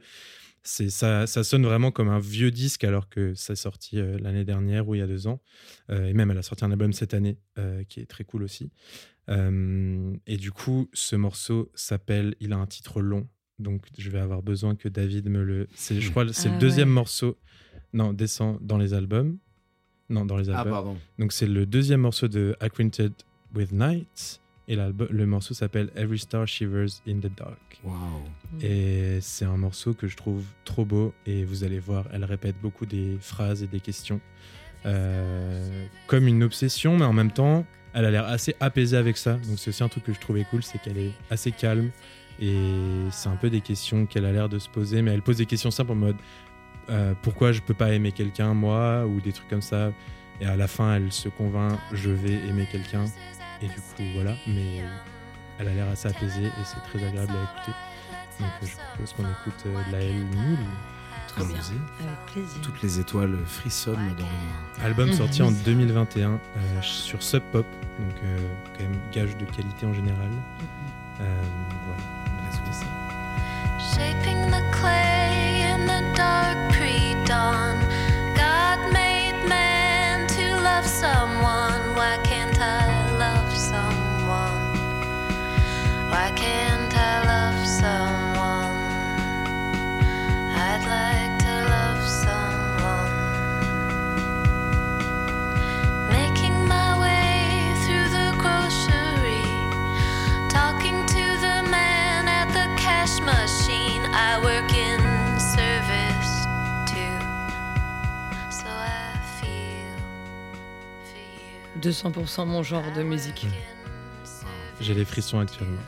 C'est ça, ça sonne vraiment comme un vieux disque alors que ça est sorti euh, l'année dernière ou il y a deux ans. Euh, et même elle a sorti un album cette année euh, qui est très cool aussi. Euh, et du coup, ce morceau s'appelle, il a un titre long, donc je vais avoir besoin que David me le. C'est, je crois, c'est Ah le deuxième ouais. morceau. Non, descend dans les albums. Non, dans les Ah, albums. pardon. Donc c'est le deuxième morceau de Acquainted with Night. Et l'album- le morceau s'appelle Every Star Shivers in the Dark. Waouh. Et c'est un morceau que je trouve trop beau. Et vous allez voir, elle répète beaucoup des phrases et des questions. euh, comme une obsession, mais en même temps, elle a l'air assez apaisée avec ça. Donc c'est aussi un truc que je trouvais cool, c'est qu'elle est assez calme. Et c'est un peu des questions qu'elle a l'air de se poser. Mais elle pose des questions simples en mode euh, pourquoi je peux pas aimer quelqu'un, moi Ou des trucs comme ça. Et à la fin, elle se convainc je vais aimer quelqu'un. Et du coup, voilà. Mais elle a l'air assez apaisée et c'est très agréable à écouter. Donc je propose qu'on écoute euh, Laël Nil. Très bien. Avec plaisir. Toutes les étoiles frissonnent dans. Album Mhm. sorti en 2021 euh, sur Sub Pop. Donc euh, quand même gage de qualité en général. Euh, voilà, on va écouter ça? Shaping the clay in the dark pre-dawn. 200% mon genre de musique. J'ai les frissons actuellement.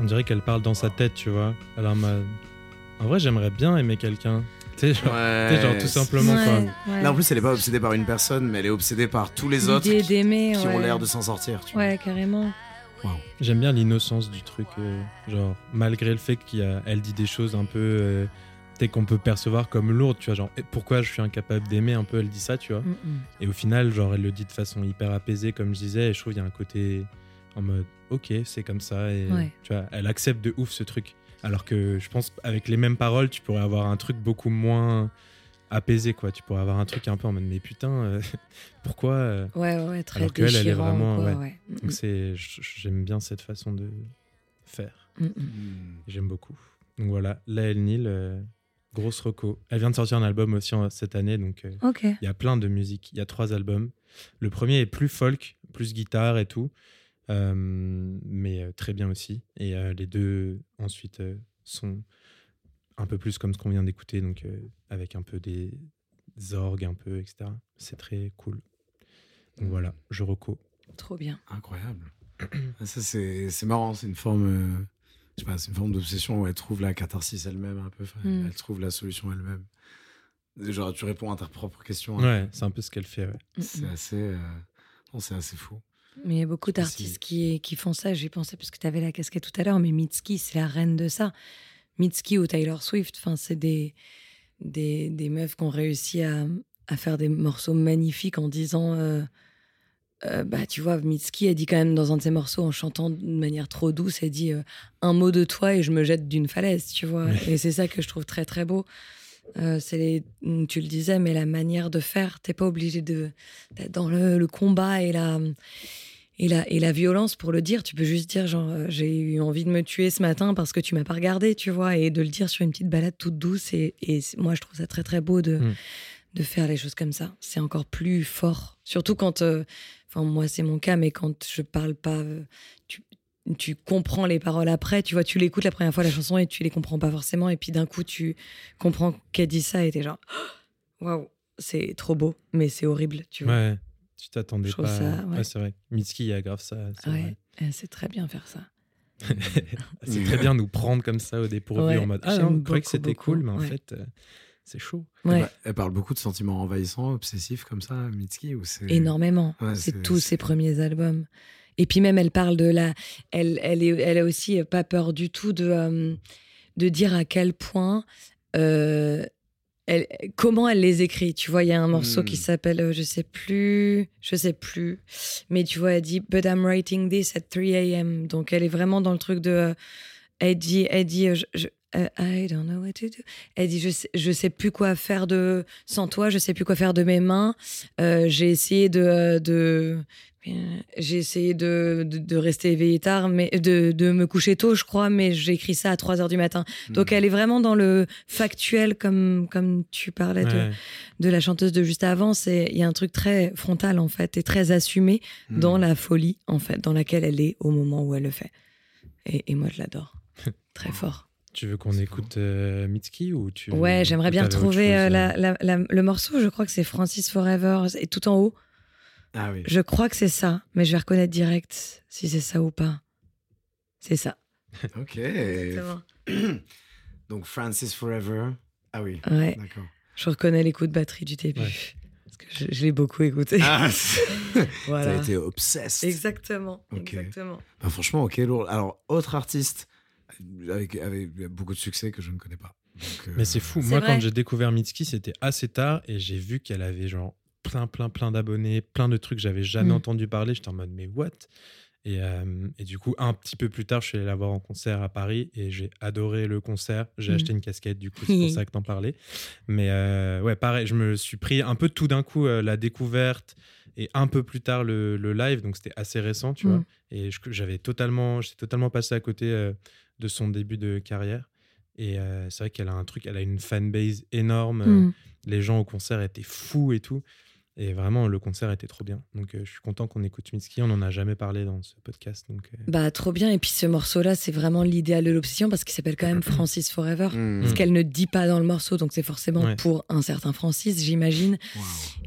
On dirait qu'elle parle dans sa tête, tu vois. Elle est en mode- En vrai, j'aimerais bien aimer quelqu'un. Tu sais, genre, tout simplement quoi. Ouais, Là, en plus, elle est pas obsédée par une personne, mais elle est obsédée par tous les autres qui, ont l'air de s'en sortir. Tu vois. Ouais, carrément. J'aime bien l'innocence du truc. euh, genre, malgré le fait qu'elle dit des choses un peu. euh, sais, qu'on peut percevoir comme lourdes, tu vois. Genre, pourquoi je suis incapable d'aimer un peu, elle dit ça, tu vois. Mm, mm. Et au final, genre, elle le dit de façon hyper apaisée, comme je disais, et je trouve qu'il y a un côté en mode, ok, c'est comme ça, et Ouais. tu vois, elle accepte de ouf ce truc. Alors que je pense, avec les mêmes paroles, tu pourrais avoir un truc beaucoup moins apaisé, quoi. Tu pourrais avoir un truc un peu en mode, mais putain, euh, [laughs] pourquoi euh, Ouais, ouais, très Alors qu'elle, elle est déchirant, vraiment, quoi, ouais. ouais. Mm, Donc, c'est, j'aime bien cette façon de faire. J'aime beaucoup. Donc voilà, Laël Nil, euh, grosse reco. Elle vient de sortir un album aussi en- cette année, donc euh, il y a plein de musique. Il y a trois albums. Le premier est plus folk, plus guitare et tout, euh, mais euh, très bien aussi. Et euh, les deux ensuite euh, sont un peu plus comme ce qu'on vient d'écouter, donc euh, avec un peu des orgues, un peu, etc. C'est très cool. Donc voilà, je reco. Trop bien. Incroyable. [clears throat] Ça, c'est c'est marrant. C'est une forme. Je sais pas, c'est une forme d'obsession où elle trouve la catharsis elle-même un peu. Mm. Elle trouve la solution elle-même. Genre, tu réponds à ta propre question. Ouais, c'est un peu ce qu'elle fait. ouais. Mm, C'est mm. assez. euh, non, c'est assez fou. Mais il y a beaucoup d'artistes si- qui, qui font ça. J'y pensais parce que tu avais la casquette tout à l'heure, mais Mitski, c'est la reine de ça. Mitski ou Taylor Swift, enfin, c'est des, des, des meufs qui ont réussi à, à faire des morceaux magnifiques en disant. euh, euh, bah, tu vois, Mitski a dit quand même dans un de ses morceaux, en chantant de manière trop douce, elle dit euh, un mot de toi et je me jette d'une falaise, tu vois. Oui. Et c'est ça que je trouve très très beau. Euh, c'est les, tu le disais, mais la manière de faire, t'es pas obligé de d'être dans le, le combat et la, et, la, et la violence pour le dire. Tu peux juste dire, genre, j'ai eu envie de me tuer ce matin parce que tu m'as pas regardé, tu vois, et de le dire sur une petite balade toute douce. Et, et moi, je trouve ça très très beau de, Mm. de faire les choses comme ça. C'est encore plus fort. Surtout quand, euh, enfin moi c'est mon cas, mais quand je parle pas, euh, tu, tu comprends les paroles après. Tu vois, tu l'écoutes la première fois la chanson et tu les comprends pas forcément. Et puis d'un coup tu comprends qu'elle dit ça et t'es genre, [gasps] waouh, c'est trop beau, mais c'est horrible. Tu vois. Ouais, tu t'attendais pas. ça, ouais. c'est vrai. Mitski, il a grave ça. c'est Ouais, elle sait très bien faire ça. [laughs] c'est très bien nous prendre comme ça au dépourvu Ouais, en mode Ah non, je croyais que c'était cool, mais en ouais. fait, euh, c'est chaud. Ouais, Bah, elle parle beaucoup de sentiments envahissants, obsessifs comme ça, Mitski ou c'est énormément. Ouais, c'est tous ses premiers albums. Et puis même, elle parle de la... Elle, elle, est, elle a aussi pas peur du tout de, euh, de dire à quel point... euh, elle, comment elle les écrit Tu vois, il y a un morceau Hmm. qui s'appelle, euh, je sais plus, je sais plus, mais tu vois, elle dit But I'm writing this at 3 a.m. Donc elle est vraiment dans le truc de. euh, elle dit, elle dit, euh, je, je- euh, I don't know what to do. Elle dit, je sais, je sais plus quoi faire de sans toi, je sais plus quoi faire de mes mains. Euh, j'ai essayé de, euh, de j'ai essayé de, de, de rester éveillée tard, mais de, de me coucher tôt, je crois, mais j'ai écrit ça à 3 heures du matin. Donc Hmm. elle est vraiment dans le factuel, comme, comme tu parlais de, Ouais. de la chanteuse de juste avant. Il y a un truc très frontal en fait et très assumé Hmm. dans la folie en fait, dans laquelle elle est au moment où elle le fait. Et, et moi je l'adore [laughs] très fort. Tu veux qu'on écoute euh, Mitski ou tu Ouais, j'aimerais bien retrouver chose, euh, euh, la- la- la- le morceau. Je crois que c'est Francis Forever et tout en haut. Ah oui. Je crois que c'est ça, mais je vais reconnaître direct si c'est ça ou pas. C'est ça. [laughs] Ok. [clears throat] Donc Francis Forever. Ah oui. Ouais, D'accord. je reconnais les coups de batterie du début. Ouais. Parce que je, je l'ai beaucoup écouté. Ah, [laughs] voilà. T'as été obsessed. Exactement. Ok. Exactement. Bah, franchement, ok, lourd. Alors, autre artiste avec, avec beaucoup de succès que je ne connais pas. Donc, euh, Mais c'est fou. Moi, vrai. quand j'ai découvert Mitski, c'était assez tard et j'ai vu qu'elle avait genre plein, plein, plein d'abonnés, plein de trucs que j'avais jamais Mm. entendu parler. J'étais en mode, mais what? Et, euh, et du coup, un petit peu plus tard, je suis allé la voir en concert à Paris et j'ai adoré le concert. J'ai Mm. acheté une casquette, du coup, c'est pour [laughs] ça que t'en parlais. Mais euh, ouais, pareil, je me suis pris un peu tout d'un coup euh, la découverte et un peu plus tard le, le live, donc c'était assez récent, tu Mm. vois. Et j'avais totalement, j'étais totalement passé à côté euh, de son début de carrière. Et euh, c'est vrai qu'elle a un truc, elle a une fanbase énorme. euh, Mm. Les gens au concert étaient fous et tout. Et vraiment, le concert était trop bien. Donc, euh, je suis content qu'on écoute Mitski. On n'en a jamais parlé dans ce podcast. Donc, euh, Bah, trop bien. Et puis ce morceau-là, c'est vraiment l'idéal de l'obsession parce qu'il s'appelle quand même [clears throat] Francis Forever. hmm, Ce qu'elle ne dit pas dans le morceau, donc c'est forcément Ouais. pour un certain Francis, j'imagine. wow.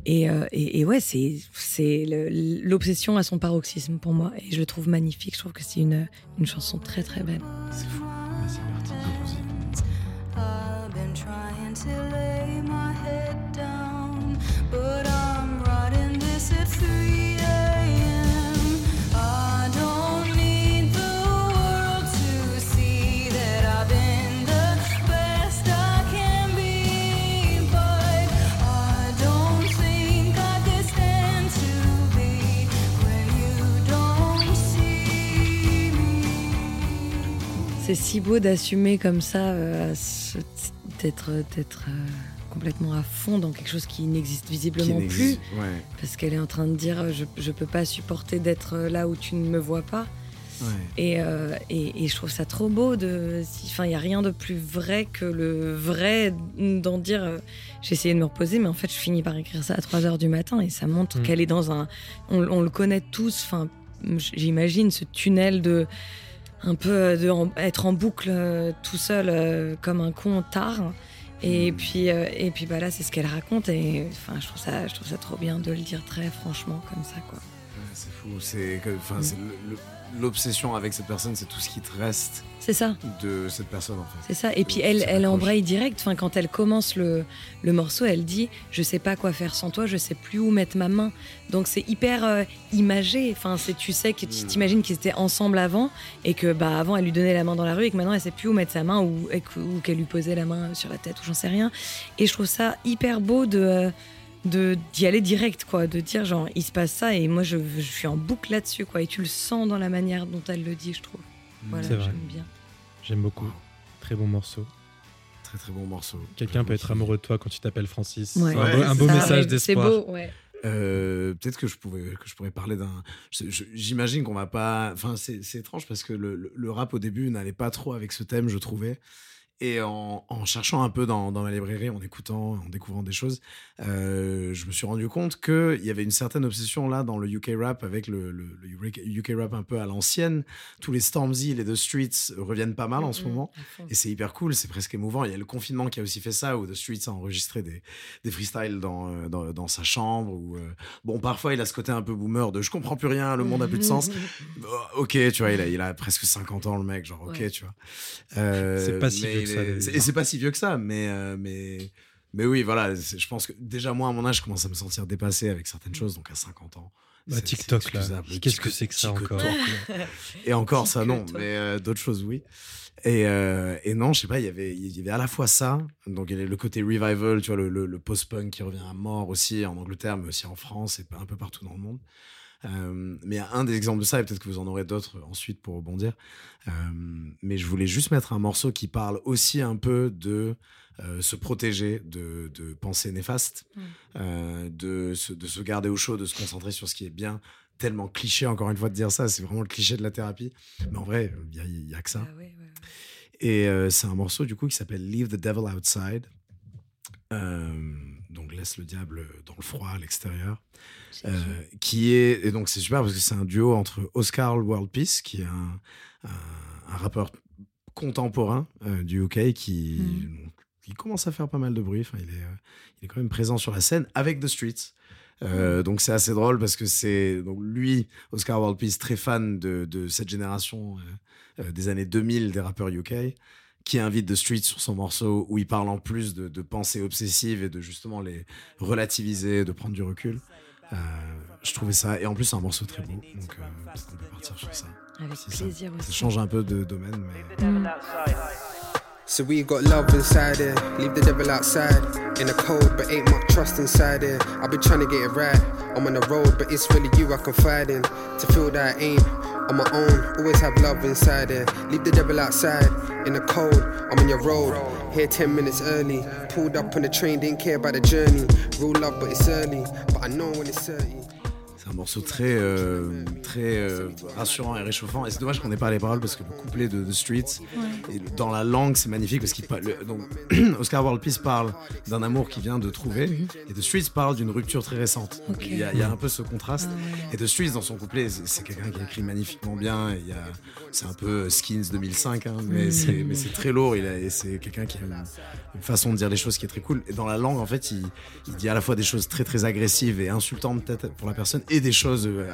Et, euh, et, et ouais, c'est c'est le- l'obsession à son paroxysme pour moi. Et je le trouve magnifique. Je trouve que c'est une, une chanson très très belle. C'est fou. c'est parti. Allons-y. I've been trying to lay my head down, but I'm C'est si beau d'assumer comme ça, euh, d'être d'être euh, complètement à fond dans quelque chose qui n'existe Qui visiblement plus. Ouais, Parce qu'elle est en train de dire je, je peux pas supporter d'être là où tu ne me vois pas. ouais. Et, euh, et, et je trouve ça trop beau. De, si- enfin, il y a rien de plus vrai que le vrai d'en dire. euh, J'ai essayé de me reposer, mais en fait, je finis par écrire ça à 3 heures du matin et ça montre Mm. qu'elle est dans un. On, on le connaît tous. Enfin, j'imagine ce tunnel de un peu euh, de en- être en boucle euh, tout seul euh, comme un con tard. Et Mm. puis, euh, et puis bah là, c'est ce qu'elle raconte. Et enfin, je trouve ça, je trouve ça trop bien de le dire très franchement comme ça, quoi. Ouais, c'est fou. C'est enfin, Mm. c'est le- le- l'obsession avec cette personne, c'est tout ce qui te reste C'est ça. de cette personne en fait. C'est ça. Et puis elle, elle embraye direct. Enfin, quand elle commence le, le morceau, elle dit Je sais pas quoi faire sans toi, je sais plus où mettre ma main. Donc c'est hyper euh, imagé. Enfin, c'est tu sais que tu Mm. t'imagines qu'ils étaient ensemble avant et que bah avant elle lui donnait la main dans la rue et que maintenant elle sait plus où mettre sa main ou, ou qu'elle lui posait la main sur la tête ou j'en sais rien. Et je trouve ça hyper beau de euh, de d'y aller direct quoi, de dire genre il se passe ça et moi je, je suis en boucle là-dessus quoi. Et tu le sens dans la manière dont elle le dit, je trouve. Voilà, C'est vrai. j'aime bien. J'aime beaucoup. Très bon morceau. Très très bon morceau. Quelqu'un peut être amoureux de toi quand tu t'appelles Francis. Ouais. Un beau, un beau Ça message d'espoir. C'est beau, ouais. Euh, Peut-être que je pouvais que je pourrais parler d'un. J'imagine qu'on va pas. Enfin, c'est c'est étrange parce que le, le- le rap au début n'allait pas trop avec ce thème, je trouvais. Et en, en cherchant un peu dans, dans ma librairie, en écoutant, en découvrant des choses, euh, je me suis rendu compte qu'il y avait une certaine obsession là dans le UK rap avec le, le- le UK rap un peu à l'ancienne. Tous les Stormzy, les The Streets reviennent pas mal en ce moment. Et c'est hyper cool, c'est presque émouvant. Il y a le confinement qui a aussi fait ça, où The Streets a enregistré des, des freestyles dans, euh, dans, dans sa chambre. Où, euh, bon, parfois, il a ce côté un peu boomer de je comprends plus rien, le monde a plus de [laughs] sens. Oh, ok, tu vois, il a, il a presque 50 ans, le mec, genre, ok, Ouais. tu vois. Euh, C'est pas si mais ça. Et c'est pas si vieux que ça, mais, euh, mais, mais oui, voilà, je pense que déjà, moi, à mon âge, je commence à me sentir dépassé avec certaines choses, donc à 50 ans. Bah, TikTok, là. Qu'est-ce que c'est que ça encore. [laughs] Et encore, ça, non, mais euh, d'autres choses, oui. Et, euh, et non, je sais pas, il y avait, il y avait à la fois ça, donc il y avait le côté revival, tu vois, le, le- le post-punk qui revient à mort aussi en Angleterre, mais aussi en France et un peu partout dans le monde. Euh, mais un des exemples de ça, et peut-être que vous en aurez d'autres ensuite pour rebondir. Euh, mais je voulais juste mettre un morceau qui parle aussi un peu de euh, se protéger de, de pensées néfastes, Mm. de, se, de se garder au chaud, de se concentrer sur ce qui est bien. Tellement cliché, encore une fois, de dire ça, c'est vraiment le cliché de la thérapie. Mais en vrai, il n'y a, que ça. Ah ouais, ouais, ouais. Et euh, c'est un morceau du coup qui s'appelle Leave the Devil Outside. Euh, donc laisse le diable dans le froid à l'extérieur. Euh, qui est et donc c'est super parce que c'est un duo entre Oscar World Peace qui est un, un, un rappeur contemporain euh, du UK qui, qui commence à faire pas mal de bruit. Enfin, il est euh, il est quand même présent sur la scène avec The Streets. Euh, donc c'est assez drôle parce que c'est donc lui Oscar World Peace très fan de, de cette génération euh, des années 2000 des rappeurs UK qui invite The Streets sur son morceau où il parle en plus de, de pensées obsessives et de justement les relativiser, de prendre du recul. Euh, je trouvais ça, et en plus c'est un morceau très beau, donc euh, qu'on peut partir sur ça. Avec ça. plaisir Ça aussi. change un peu de domaine, mais Mm. So we got love inside here, leave the devil outside. In the cold, but ain't much trust inside here. I've been trying to get it right. I'm on the road, but it's really you I confide in. To feel that I ain't on my own, always have love inside here. Leave the devil outside. In the cold, I'm on your road. Here 10 minutes early. Pulled up on the train, didn't care about the journey. Real love, but it's early. But I know when it's 30. C'est un morceau très, euh, très euh, rassurant et réchauffant. Et c'est dommage qu'on n'ait pas les paroles parce que le couplet de The Streets, et dans la langue, c'est magnifique parce qu'il Donc, [clears throat] Oscar World Peace parle d'un amour qu'il vient de trouver, et The Streets parle d'une rupture très récente. Il y, a- il y a un peu ce contraste. Ah ouais. Et The Streets, dans son couplet, c'est quelqu'un qui écrit magnifiquement bien. et il y a- C'est un peu Skins 2005, hein, mais c'est mais c'est très lourd. Il a- et c'est quelqu'un qui a une, une façon de dire les choses qui est très cool. Et dans la langue, en fait, il, il dit à la fois des choses très très agressives et insultantes peut-être pour la personne, et des choses, euh,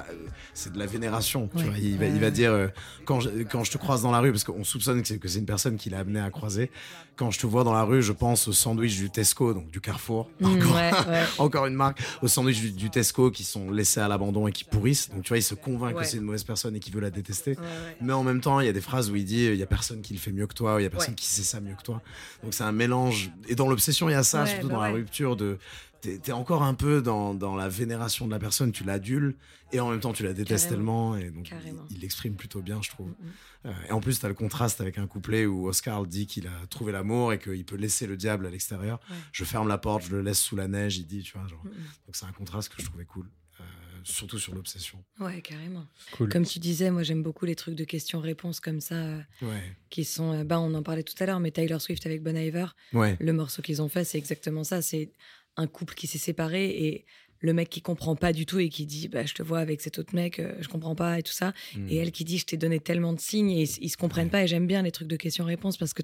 c'est de la vénération. Tu Ouais. vois, il va, il va dire euh, quand, je, quand je te croise dans la rue, parce qu'on soupçonne que c'est une personne qui l'a amené à croiser. Quand je te vois dans la rue, je pense au sandwich du Tesco, donc du Carrefour. Mm, Encore, ouais, [laughs] ouais. encore une marque, aux sandwichs du, du Tesco qui sont laissés à l'abandon et qui pourrissent. Donc tu vois, il se convainc que c'est une mauvaise personne et qu'il veut la détester. Mais en même temps, il y a des phrases où il dit il y a personne qui le fait mieux que toi, il y a personne qui sait ça mieux que toi. Donc c'est un mélange. Et dans l'obsession, il y a ça, surtout bah dans la rupture de. T'es t'es encore un peu dans, dans la vénération de la personne, tu l'adules et en même temps tu la détestes Carrément. tellement. Et donc Carrément. il l'exprime plutôt bien, je trouve. Mm, mm. Euh, et en plus, tu as le contraste avec un couplet où Oscar dit qu'il a trouvé l'amour et qu'il peut laisser le diable à l'extérieur. Ouais. Je ferme la porte, je le laisse sous la neige, il dit, tu vois. Genre. Mm, mm. Donc c'est un contraste que je trouvais cool, euh, surtout sur l'obsession. Ouais, carrément. Cool. Comme tu disais, moi j'aime beaucoup les trucs de questions-réponses comme ça, euh, Ouais, qui sont. euh, bah, on en parlait tout à l'heure, mais Taylor Swift avec Bon Iver, ouais, le morceau qu'ils ont fait, c'est exactement ça. C'est un couple qui s'est séparé et le mec qui comprend pas du tout et qui dit bah, Je te vois avec cet autre mec, euh, je comprends pas et tout ça. Et elle qui dit Je t'ai donné tellement de signes et ils, ils se comprennent pas. Et j'aime bien les trucs de questions-réponses parce que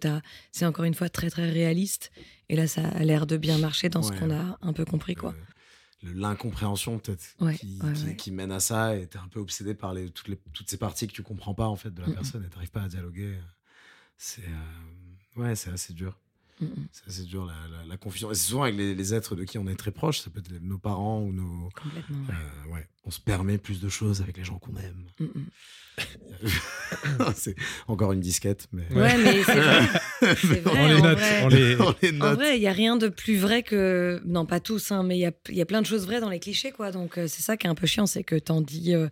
c'est encore une fois très très réaliste. Et là, ça a l'air de bien marcher dans ce qu'on a un peu compris. quoi. L'incompréhension peut-être Ouais, qui, ouais, qui- ouais. qui mène à ça et t'es un peu obsédé par les, toutes, les, toutes ces parties que tu comprends pas en fait de la Mm, mm. personne et t'arrives pas à dialoguer. C'est euh, ouais, c'est assez dur. C'est dur la, la- la confusion. Et c'est souvent avec les, les êtres de qui on est très proche, ça peut être nos parents ou nos. Complètement. ouais. euh, ouais, on se permet plus de choses avec les gens qu'on aime. [laughs] C'est encore une disquette, mais. Ouais, mais [laughs] c'est vrai. On les note. vrai. On les... On les En vrai, il y a rien de plus vrai que. Non, pas tous, hein, mais il y a, il y a plein de choses vraies dans les clichés, quoi. Donc, euh, c'est ça qui est un peu chiant, c'est que t'en dis euh,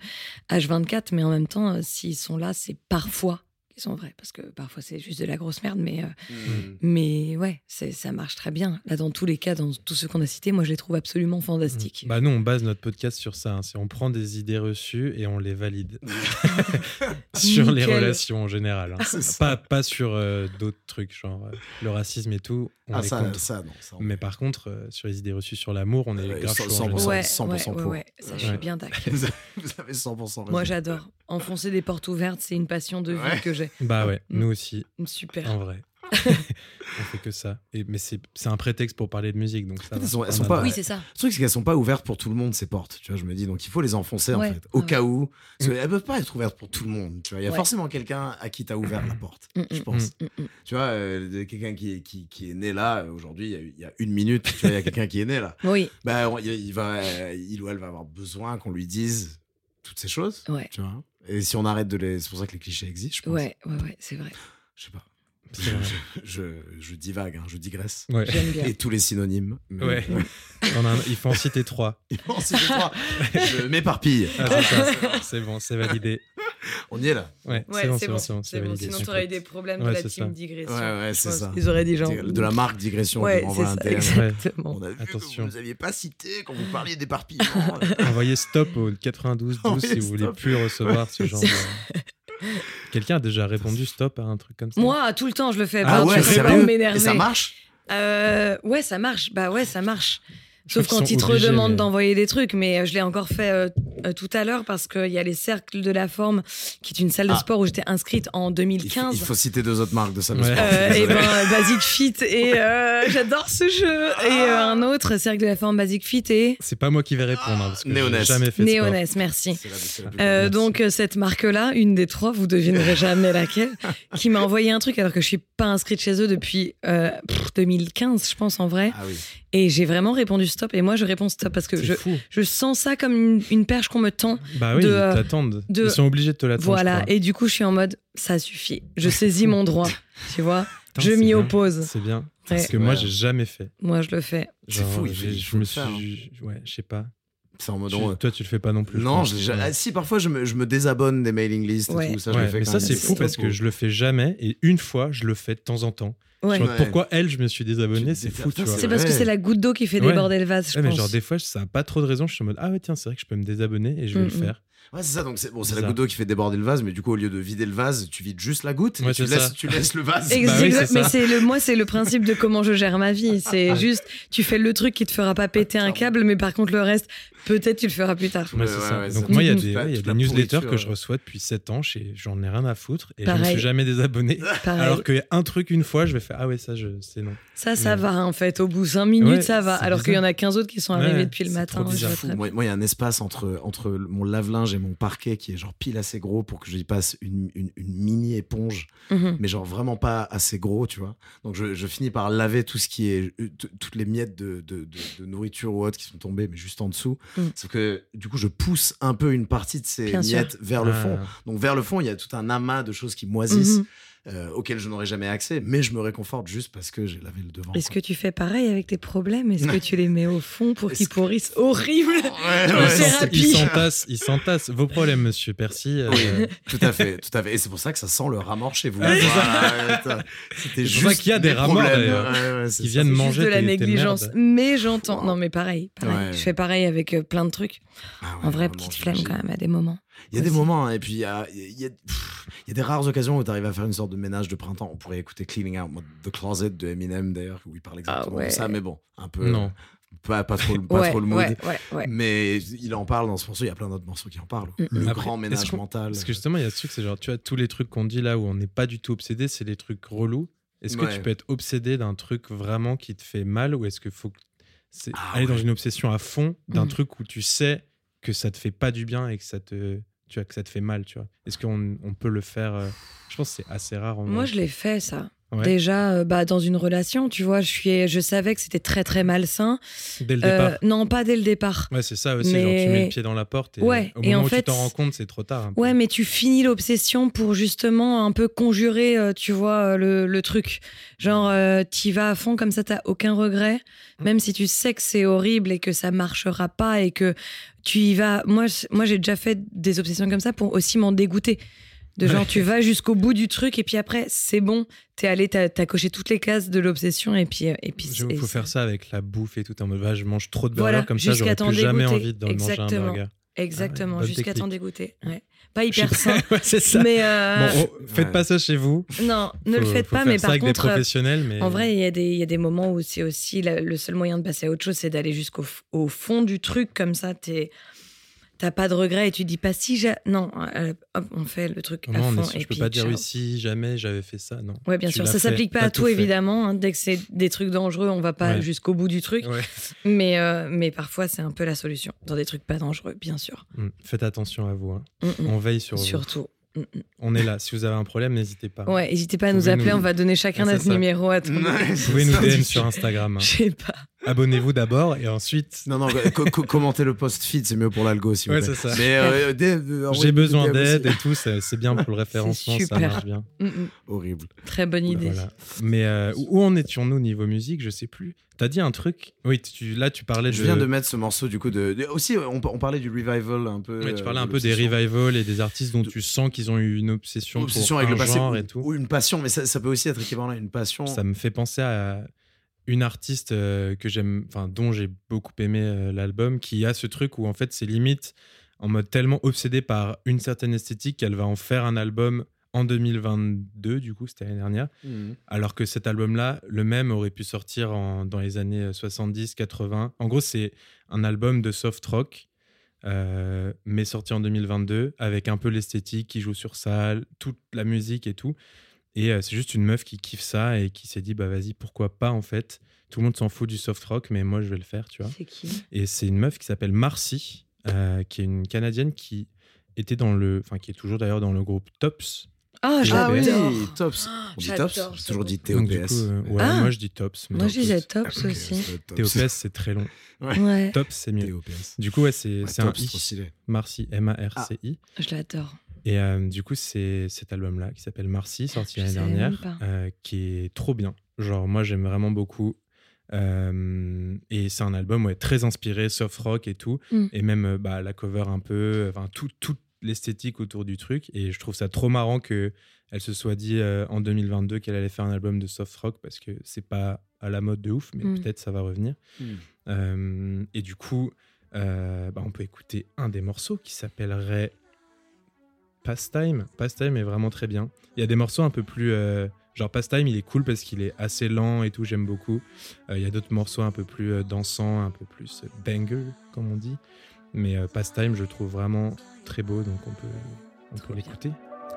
H24, mais en même temps, euh, s'ils sont là, c'est parfois ils sont vrais, parce que parfois c'est juste de la grosse merde, mais, euh, Mm. mais ouais, c'est- ça marche très bien. Là, dans tous les cas, dans tous ceux qu'on a cités, moi, je les trouve absolument fantastiques. Bah nous, on base notre podcast sur ça. hein. C'est on prend des idées reçues et on les valide [laughs] sur les relations en général. hein. Ça. Pas, pas sur euh, d'autres trucs, genre euh, le racisme et tout. On Ah, est ça, contre. ça, non. Ça, on- Mais par contre, euh, sur les idées reçues sur l'amour, on est Ouais, grave cent- chaud en 100%. général. Ouais, 100% ouais, ouais, pour. ouais, ça, je suis bien d'accord. Vous avez- vous avez 100% raison. Moi, j'adore. Enfoncer des portes ouvertes, c'est une passion de vie Ouais. que j'ai. Bah ouais, Mm. nous aussi, Super. en vrai. [laughs] on fait que ça. Et, mais c'est un prétexte pour parler de musique, donc ça. Elles sont- elles pas- Oui, c'est ça. Le truc, c'est qu'elles sont pas ouvertes pour tout le monde, ces portes. Tu vois, je me dis, donc il faut les enfoncer, en fait. Au ouais. cas où. Parce qu'elles peuvent pas être ouvertes pour tout le monde. Tu vois, il y a Ouais. forcément quelqu'un à qui t'as ouvert la porte, Mm, je mm, pense. mm, mm. Tu vois, euh, quelqu'un qui, est- qui, qui est né là, aujourd'hui, il y a- il y, a une minute, tu vois, il y a quelqu'un qui est né là. [laughs] Oui, Bah, on- il, va, euh, il ou elle va avoir besoin qu'on lui dise toutes ces choses. ouais. Tu vois. Et si on arrête de les. C'est pour ça que les clichés existent, je pense. Ouais, ouais, ouais, c'est vrai. Je sais pas. Je, je, je divague, hein, je digresse. Ouais. J'aime bien. Et tous les synonymes. Mais- Ouais. On a un- Il faut en citer trois. [laughs] Bon, c'est trois. je m'éparpille. Ah. C'est bon, c'est validé. [laughs] On y est là. Ouais, Ouais, c'est bon, c'est bon, bon. Sinon, c'est t'aurais eu des problèmes Ouais, de la team ça. digression. Ouais, ouais, c'est ça. Ils auraient dit genre. De la marque digression Ouais, c'est un ça, exactement. On a vu Attention. que vous n'aviez pas cité quand vous [laughs] parliez d'éparpillement. Envoyez stop au 92 12 si vous voulez plus recevoir ce [laughs] genre de. Quelqu'un a déjà répondu stop à un truc comme ça Moi, tout le temps, je le fais. ah ouais, m'énerver. Et ça marche? Euh, ouais, ça marche. Bah ouais, ça marche. Sauf quand ils te redemandent mais- d'envoyer des trucs, mais euh, je l'ai encore fait euh, euh, tout à l'heure parce qu'il y a les cercles de la forme, qui est une salle de Ah. sport où j'étais inscrite en il faut, 2015. il faut citer deux autres marques de salle de Ouais. sport. Euh, je suis et désolé. ben Basic Fit et euh, j'adore ce jeu et euh, un autre cercle de la forme Basic Fit et C'est pas moi qui vais répondre hein, parce que Néonès. jamais fait de sport. Néonès merci la- la Euh, donc euh, cette marque-là, une des trois, vous devinerez jamais laquelle, [laughs] qui m'a envoyé un truc alors que je suis pas inscrite chez eux depuis euh, pff, 2015, je pense en vrai. Ah oui. Et j'ai vraiment répondu stop. Et moi, je réponds stop parce que je, je sens ça comme une, une perche qu'on me tend. Bah oui, de, ils euh, t'attendent. de- Ils sont obligés de te l'attendre. Voilà. je. Et du coup, je suis en mode ça suffit. Je saisis mon [laughs] droit. Tu vois? Je m'y oppose. C'est bien. Ouais. Parce que moi, Ouais. j'ai jamais fait. Moi, je le fais. C'est fou, il je faut me suis. Ouais, je sais pas. C'est en mode. Tu- toi, tu le fais pas non plus. Non, pense. je ah, si, parfois je me, je me désabonne des mailing lists Ouais. et tout. Ça, je Ouais, le fais mais quand ça, même. c'est fou parce que je le fais jamais et une fois, je le fais de temps en temps. Ouais. Pourquoi elle, je me suis désabonné, c'est fou, putain, tu vois. C'est parce que c'est la goutte d'eau qui fait Ouais. déborder le vase, je Ouais, mais pense. genre des fois, ça n'a pas trop de raison. Je suis en mode ah ouais tiens, c'est vrai que je peux me désabonner et je vais Mm, le mm. faire. Ouais, c'est ça. Donc, c'est bon, c'est la goutte d'eau qui fait déborder le vase, mais du coup, au lieu de vider le vase, tu vides juste la goutte. Ouais, et tu, laisses, tu laisses le vase. [laughs] Bah oui, exact, c'est mais c'est le moi c'est le principe de comment je gère ma vie. C'est juste tu fais le truc qui te fera pas péter un câble mais par contre le reste peut-être tu le feras plus tard. Ouais, Ouais, c'est ouais, ça. ouais, Donc moi, il y a des, y a des newsletters que je reçois depuis 7 ans, je- j'en ai rien à foutre et je me suis jamais désabonné. pareil. Alors qu'il y a un truc une fois, je vais faire ah ouais ça je c'est non. ça ça va en fait au bout 5 minutes Ouais, ça va. alors qu'il y en a 15 autres qui sont arrivés depuis le matin très Moi, il y a un espace entre, entre mon lave-linge mon parquet qui est genre pile assez gros pour que je y passe une, une, une mini éponge. Mhm. mais genre vraiment pas assez gros, tu vois. Donc je, je finis par laver tout ce qui est, euh, toutes les miettes de, de, de, de nourriture ou autre qui sont tombées, mais juste en dessous. Mm. Sauf que du coup, je pousse un peu une partie de ces Bien sûr. miettes vers le fond. Ah. Donc vers le fond, il y a tout un amas de choses qui moisissent. Euh, auxquelles je n'aurais jamais accès, mais je me réconforte juste parce que j'ai lavé le devant. Est-ce que tu fais pareil avec tes problèmes? Est-ce que [laughs] tu les mets au fond pour qu'ils que- pourrissent? Horrible [laughs] Ouais, Une ouais, Ils s'en- thérapie. Ils s'entassent, ils s'entassent. Vos problèmes, monsieur Percy. euh, Oui, tout à fait, tout à fait. Et c'est pour ça que ça sent le rat mort chez vous. Voilà. C'était C'est juste pour ça qu'il y a des rats morts. Ouais, Qui ça. viennent C'est manger juste de la tes- négligence. Mais j'entends. Non, mais pareil. pareil. Ouais. Je fais pareil avec euh, plein de trucs. Ah ouais, en vrai, petite flemme quand même à des moments. Il y a des moments, hein, et puis il y a, il y, a, pff, il y a des rares occasions où tu arrives à faire une sorte de ménage de printemps. On pourrait écouter Cleaning Out The Closet de Eminem d'ailleurs, où il parle exactement Ah ouais. de ça, mais bon, un peu. Non. Pas, pas, trop, pas ouais, trop le mood. ouais, ouais, ouais. Mais il en parle dans ce morceau, il y a plein d'autres morceaux qui en parlent. Mm, Le Après, grand ménage mental. Parce que justement, il y a ce truc, c'est genre, tu vois, tous les trucs qu'on dit là où on n'est pas du tout obsédé, c'est les trucs relous. Est-ce que tu peux être obsédé d'un truc vraiment qui te fait mal ou est-ce qu'il faut que c'est Ah aller dans une obsession à fond d'un Mhm. truc où tu sais que ça te fait pas du bien et que ça te, tu vois, que ça te fait mal, tu vois Est-ce qu'on on peut le faire euh, Je pense que c'est assez rare. En Moi, je l'ai fait, ça. Ouais. Déjà, euh, bah, dans une relation, tu vois, je, suis, je savais que c'était très, très malsain. dès le Euh, départ. non, pas dès le départ. Ouais, c'est ça aussi. mais- Genre, tu mets le pied dans la porte et Ouais, au et moment en où fait, tu t'en rends compte, c'est trop tard. Ouais, mais tu finis l'obsession pour justement un peu conjurer, euh, tu vois, euh, le, le truc. Genre, euh, t'y vas à fond, comme ça, t'as aucun regret. Mmh. Même si tu sais que c'est horrible et que ça marchera pas et que tu y vas. Moi, moi j'ai déjà fait des obsessions comme ça pour aussi m'en dégoûter. De genre, Ouais. tu vas jusqu'au bout du truc et puis après, c'est bon, t'es allé, t'as as coché toutes les cases de l'obsession et puis. euh, Et puis Il faut faire ça avec la bouffe et tout. En mode, va, je mange trop de burgers Voilà, comme ça, jusqu'à j'aurais plus jamais envie de manger un Exactement. burger. Exactement, Ah ouais, jusqu'à t'en dégoûter. Ouais. Pas hyper sain. [laughs] Ouais, c'est ça. Mais euh, Bon, oh, faites Ouais. pas ça chez vous. non, ne Faut- le faites pas, mais par avec contre. des euh, professionnels. Mais... En vrai, il y, a des- il y a des moments où c'est aussi la- le seul moyen de passer à autre chose, c'est d'aller jusqu'au au fond du truc. Comme ça, t'es- t'as pas de regret et tu dis pas si j'ai. Non, euh, hop, on fait le truc à Non, on fond. sûr, et je peux puis pas dire oui, si jamais j'avais fait ça. Non. Ouais, bien Tu sûr. Ça s'applique pas à tout, évidemment. hein. Dès que c'est des trucs dangereux, on va pas Ouais. jusqu'au bout du truc. Ouais. [laughs] Mais, euh, mais parfois, c'est un peu la solution. Dans des trucs pas dangereux, bien sûr. Mm. Faites attention à vous. hein. Mm, mm. On veille sur vous. Surtout. Mm, mm. On est là. Si vous avez un problème, n'hésitez pas. Ouais, n'hésitez pas à Vous nous appeler. nous- On va donner chacun c'est notre ça. numéro à tout. Ouais, Vous [laughs] c'est pouvez nous. DM sur Instagram. hein. Je sais pas. Abonnez-vous d'abord et ensuite. Non, non, co- co- commentez le post feed, c'est mieux pour l'algo, si vous Ouais, plaît. c'est ça. Mais euh, euh, J'ai besoin d'aide et tout, c'est c'est bien pour le [laughs] référencement, ça super. marche bien. Mm, mm. Horrible. Très bonne idée. Voilà. Mais euh, où en étions-nous niveau musique Je sais plus. T'as dit un truc Oui, tu, là tu parlais Je de. viens de mettre ce morceau du coup de. de- aussi, on, on parlait du revival un peu. Ouais, tu parlais euh, un peu des revivals et des artistes dont tu sens qu'ils ont eu une obsession, Obsession pour avec un le passé genre ou, et tout. ou une passion, mais ça, ça peut aussi être équivalent à une passion. Ça me fait penser à une artiste euh, que j'aime, enfin dont j'ai beaucoup aimé euh, l'album, qui a ce truc où en fait c'est limite en mode tellement obsédé par une certaine esthétique qu'elle va en faire un album en 2022 du coup c'était l'année dernière Mhm. alors que cet album-là, le même aurait pu sortir en- dans les années 70, 80. En gros, c'est un album de soft rock, euh, mais sorti en 2022, avec un peu l'esthétique qui joue sur ça, toute la musique et tout. Et euh, c'est juste une meuf qui kiffe ça et qui s'est dit, bah vas-y, pourquoi pas en fait. Tout le monde s'en fout du soft rock, mais moi je vais le faire, tu vois. C'est qui? Et c'est une meuf qui s'appelle Marcy, euh, qui est une Canadienne qui était dans le, enfin qui est toujours d'ailleurs dans le groupe Tops. Ah, Ah j'adore. oui, Tops. On dit J'adore Tops J'ai toujours dit du TOPS. coup, euh, ouais, Ah. moi je dis Tops. mais Moi, Tops, je disais Tops aussi. Tops. C'est très long. Ouais, Tops, c'est mieux. TOPS. Du coup, ouais, c'est un I. stylé. Marcy, M-A-R-C-I. je l'adore. Et euh, du coup, c'est cet album-là qui s'appelle Marcy, sorti l'année dernière, euh, qui est trop bien. Genre, moi, j'aime vraiment beaucoup. Euh, et c'est un album ouais, très inspiré, soft rock et tout. Mm. Et même bah, la cover un peu, enfin, tout, toute l'esthétique autour du truc. Et je trouve ça trop marrant que elle se soit dit euh, en 2022 qu'elle allait faire un album de soft rock parce que c'est pas à la mode de ouf, mais Mm. peut-être ça va revenir. Mm. Euh, et du coup, euh, bah, on peut écouter un des morceaux qui s'appellerait Pastime. Pastime est vraiment très bien. Il y a des morceaux un peu plus. euh, genre Pastime, il est cool parce qu'il est assez lent et tout, j'aime beaucoup. Euh, il y a d'autres morceaux un peu plus euh, dansants, un peu plus banger, comme on dit. Mais Pastime, je trouve vraiment très beau, donc on peut, on peut l'écouter.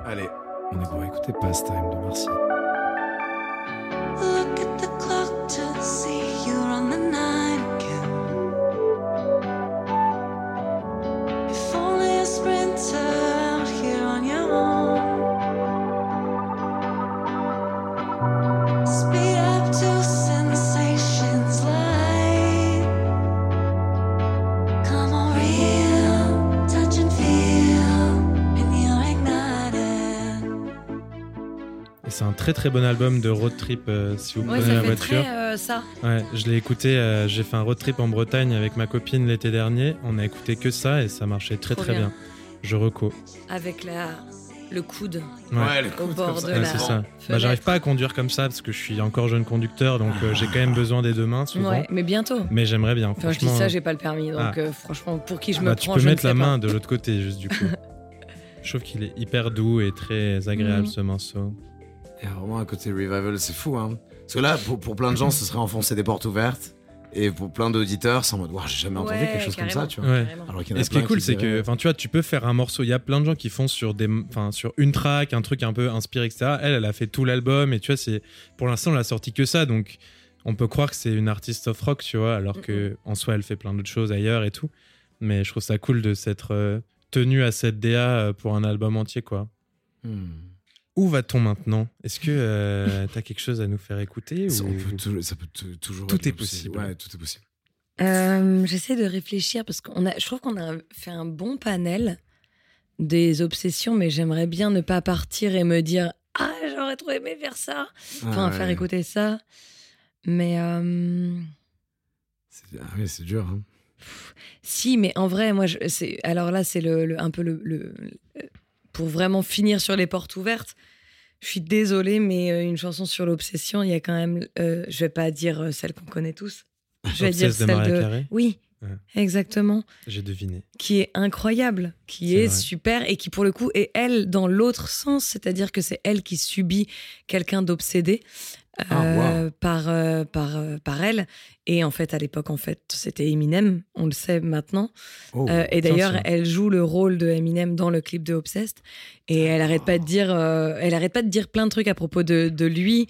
Allez, on est pour écouter Pastime de Marcy. Très très bon album de road trip euh, si vous Ouais, prenez ça la fait voiture. très euh, ça. Ouais, je l'ai écouté. euh, J'ai fait un road trip en Bretagne avec ma copine l'été dernier. On a écouté que ça et ça marchait très Trop très bien. bien. Je reco. Avec la, le coude. Ouais. le Au coude bord comme de la- c'est ça. Bah. J'arrive pas à conduire comme ça parce que je suis encore jeune conducteur, donc euh, j'ai quand même besoin des deux mains souvent. Ouais, mais bientôt. Mais j'aimerais bien. Enfin, je dis franchement. ça, j'ai pas le permis, donc Ah. euh, franchement, pour qui je me Bah, tu prends, peux je mettre ne la pas. main de l'autre côté, juste du coup. [laughs] je trouve qu'il est hyper doux et très agréable Mhm. ce morceau. Il y a vraiment un côté revival, c'est fou. Hein. Parce que là, pour, pour plein de gens, ce serait enfoncer des portes ouvertes. Et pour plein d'auditeurs, c'est en mode, Waouh, j'ai jamais entendu Ouais, quelque chose carrément. comme ça, tu vois. Ouais. Carrément. Alors qu'il y en a Et ce qui est cool, c'est que, enfin, tu vois, tu peux faire un morceau. Il y a plein de gens qui font sur des, enfin, sur une track, un truc un peu inspiré, etc. Elle, elle a fait tout l'album et tu vois, c'est, pour l'instant, elle a sorti que ça, donc on peut croire que c'est une artiste of rock, tu vois, alors que en soi, elle fait plein d'autres choses ailleurs et tout. Mais je trouve ça cool de s'être euh, tenue à cette DA euh, pour un album entier, quoi. Hmm. Où va-t-on maintenant? Est-ce que euh, t'as quelque chose à nous faire écouter Ça, ou- peut tou- ça peut tou- toujours. Tout est possible. Ouais, tout est possible. Euh, J'essaie de réfléchir parce qu'on a, je trouve qu'on a fait un bon panel des obsessions, mais j'aimerais bien ne pas partir et me dire ah j'aurais trop aimé faire ça, enfin Ah, faire ouais. écouter ça. Mais euh, C'est- Ah oui, c'est dur. Hein. si, mais en vrai, moi, je, c'est alors là c'est le, le- un peu le, le- le- pour vraiment finir sur les portes ouvertes, je suis désolée, mais euh, une chanson sur l'obsession, il y a quand même, euh, je vais pas dire euh, celle qu'on connaît tous. Je vais dire de celle de. Carey Oui, Ouais. exactement. J'ai deviné. Qui est incroyable, qui est super et qui, pour le coup, est elle dans l'autre sens, c'est-à-dire que c'est elle qui subit quelqu'un d'obsédé. Ah, euh, par, euh, par, euh, par elle. Et en fait, à l'époque, en fait, c'était Eminem, on le sait maintenant. Oh, et d'ailleurs, elle joue le rôle de Eminem dans le clip de Obsessed. Et elle arrête pas de dire, elle arrête pas de dire plein de trucs à propos de, de lui,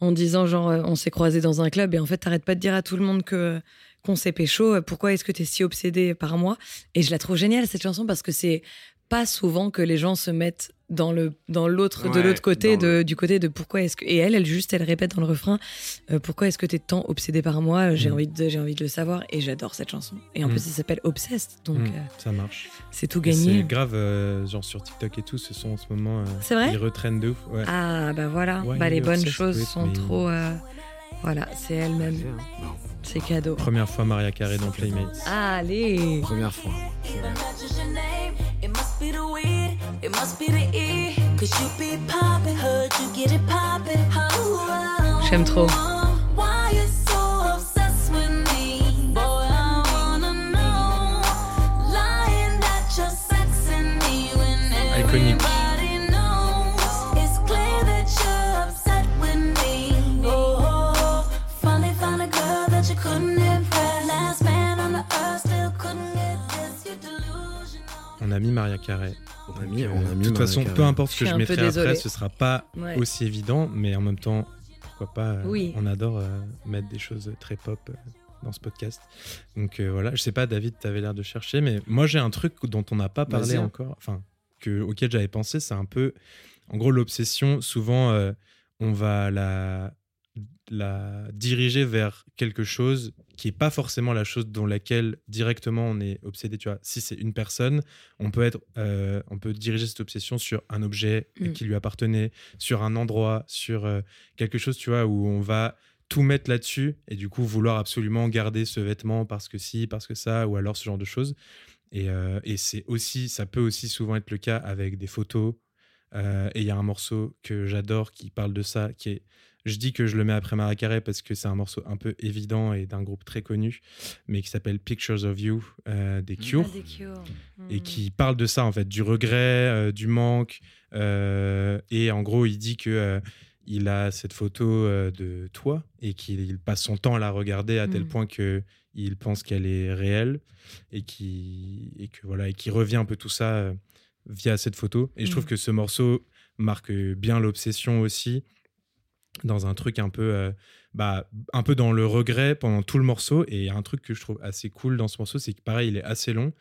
en disant genre, on s'est croisés dans un club. Et en fait, t'arrêtes pas de dire à tout le monde que qu'on s'est pécho. Pourquoi est-ce que t'es si obsédé par moi? Et je la trouve géniale cette chanson parce que c'est pas souvent que les gens se mettent dans le dans l'autre de l'autre côté le- du côté de pourquoi est-ce que et elle elle juste elle répète dans le refrain euh, pourquoi est-ce que t'es tant obsédé par moi? J'ai Mm. envie de j'ai envie de le savoir et j'adore cette chanson et en Mm. plus il s'appelle Obsessed donc Mm, euh, ça marche. c'est tout gagné C'est grave, euh, genre sur TikTok et tout, ce sont en ce moment. euh, C'est vrai? Ils retraînent de ouf. Ouais. ah bah voilà Ouais, bah les bonnes choses sont trop euh, voilà c'est elle-même c'est cadeau Première fois Maria Carey dans Playmates. allez première fois. Me? When Iconique. everybody knows. It's clear that you're upset with me. Oh, finally found a girl that you couldn't impress. Last man on the earth still couldn't get this. You're delusional. On a mis Maria Carey. On a Donc, mis, euh, on a mis de toute façon, peu importe ce Je que je peu mettrai après, ce sera pas Ouais. aussi évident, mais en même temps, pourquoi pas euh, Oui. On adore euh, mettre des choses très pop euh, dans ce podcast. Donc euh, voilà, je sais pas, David, tu avais l'air de chercher, mais moi j'ai un truc dont on n'a pas parlé Vas-y. encore, enfin, que, auquel j'avais pensé, c'est un peu, en gros, l'obsession. Souvent, euh, on va la, la diriger vers quelque chose qui est pas forcément la chose dans laquelle directement on est obsédé. Tu vois, si c'est une personne, on peut être, euh, on peut diriger cette obsession sur un objet Mm. qui lui appartenait, sur un endroit, sur euh, quelque chose, tu vois, où on va tout mettre là-dessus et du coup vouloir absolument garder ce vêtement parce que si, parce que ça, ou alors ce genre de choses. Et, euh, et c'est aussi, ça peut aussi souvent être le cas avec des photos. Et il y a un morceau que j'adore qui parle de ça, qui est je dis que je le mets après Mariah Carey parce que c'est un morceau un peu évident et d'un groupe très connu, mais qui s'appelle Pictures of You euh, des Cure Ah, des Cure. et Hmm. qui parle de ça en fait, du regret, euh, du manque. euh, et en gros, il dit que il a cette photo de toi et qu'il il passe son temps à la regarder à tel Mm. point que il pense qu'elle est réelle et qui et que voilà et qui revient un peu tout ça via cette photo. Et je trouve Mm. que ce morceau marque bien l'obsession aussi dans un truc un peu euh, bah, un peu dans le regret pendant tout le morceau. Et il y a un truc que je trouve assez cool dans ce morceau c'est que pareil il est assez long.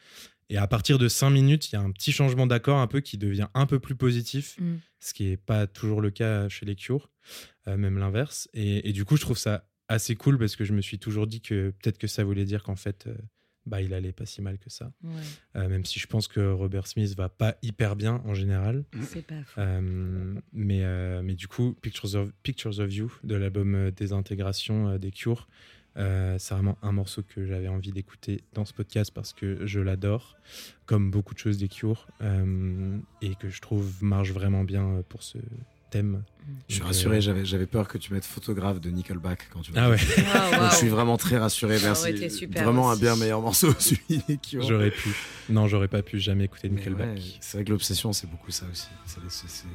Et à partir de 5 minutes il y a un petit changement d'accord un peu qui devient un peu plus positif Mm. ce qui est pas toujours le cas chez les Cure euh, même l'inverse. Et, et du coup je trouve ça assez cool parce que je me suis toujours dit que peut-être que ça voulait dire qu'en fait euh, bah il allait pas si mal que ça. Ouais, Euh, même si je pense que Robert Smith va pas hyper bien en général. C'est pas fou. euh, mais, euh, mais du coup, Pictures of, Pictures of You de l'album Désintégration des Cure, euh, c'est vraiment un morceau que j'avais envie d'écouter dans ce podcast parce que je l'adore, comme beaucoup de choses des Cure, euh, et que je trouve marche vraiment bien pour ce thème. Je suis rassuré, euh, j'avais, j'avais peur que tu mettes photographe de Nickelback quand tu Ah ouais, [laughs] Ah, Donc, waouh. je suis vraiment très rassuré, merci. aurait été super vraiment un bien meilleur morceau, [laughs] celui j'aurais pu. Non, j'aurais pas pu jamais écouter Nickelback. ouais, c'est vrai que l'obsession, c'est beaucoup ça aussi. C'est les, c'est- c'est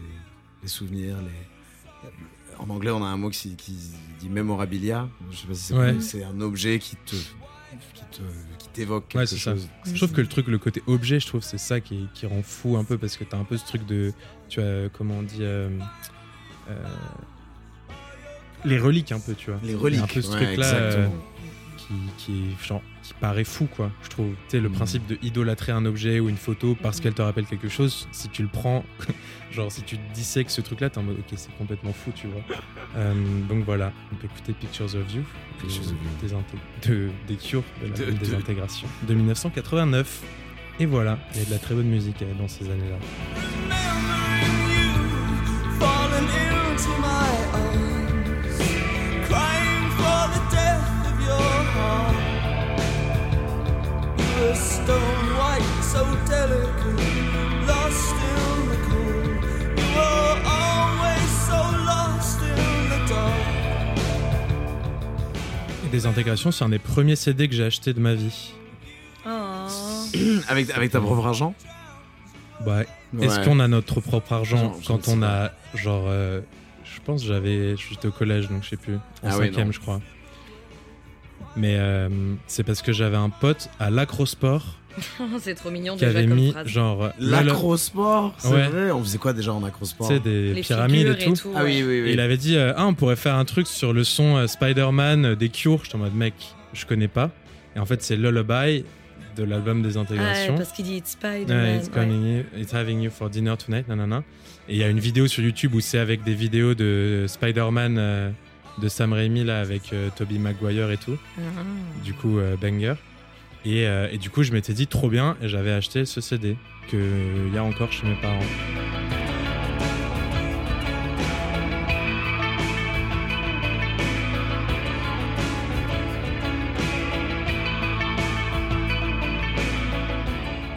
les souvenirs, les. En anglais, on a un mot qui, qui dit memorabilia. Je sais pas si c'est Ouais. c'est un objet qui te, qui te, qui t'évoque Ouais, quelque ça. chose. Je trouve que le truc, le côté objet, je trouve c'est ça qui, qui rend fou un peu parce que t'as un peu ce truc de, tu vois, comment on dit, euh, euh, les reliques un peu, tu vois. Les Il y a reliques. un peu ce ouais, truc-là euh, qui, qui, genre, qui paraît fou, quoi. Je trouve, tu sais, le Mm. principe de idolâtrer un objet ou une photo parce qu'elle te rappelle quelque chose, si tu le prends, [laughs] genre si tu dissèques ce truc-là, t'es en mode, ok, c'est complètement fou, tu vois. Euh, donc voilà, on peut écouter Pictures of You, Pictures of You. des, de, des Cure, de la De- des de- intégrations de 1989. Et voilà, il y a de la très bonne musique euh, dans ces années-là. Et des intégrations, c'est un des premiers CD que j'ai acheté de ma vie. [clears throat] Avec, avec ta propre argent? Bah, Est-ce Ouais. qu'on a notre propre argent quand on a genre euh, je pense que j'avais j'étais au collège donc je sais plus en Ah cinquième je crois. Mais euh, c'est parce que j'avais un pote à l'acrosport [laughs] c'est trop mignon qui déjà avait comme mis phrase. genre L'acrosport, c'est Ouais. vrai. On faisait quoi déjà en acrosport? Tu sais des Les pyramides et tout. Ah oui, oui, oui. Et il avait dit euh, ah on pourrait faire un truc sur le son euh, Spider-Man euh, des Cure. J'étais en mode mec je connais pas. Et en fait c'est Lullaby de l'album des Ah, intégrations. parce qu'il dit It's Spider-Man. Ouais, it's, ouais. you- it's having you for dinner tonight, nanana. Et il y a une vidéo sur YouTube où c'est avec des vidéos de Spider-Man euh, de Sam Raimi là avec euh, Tobey Maguire et tout. Ah. Du coup, euh, banger. Et, euh, et du coup, je m'étais dit trop bien et j'avais acheté ce CD que il y a encore chez mes parents.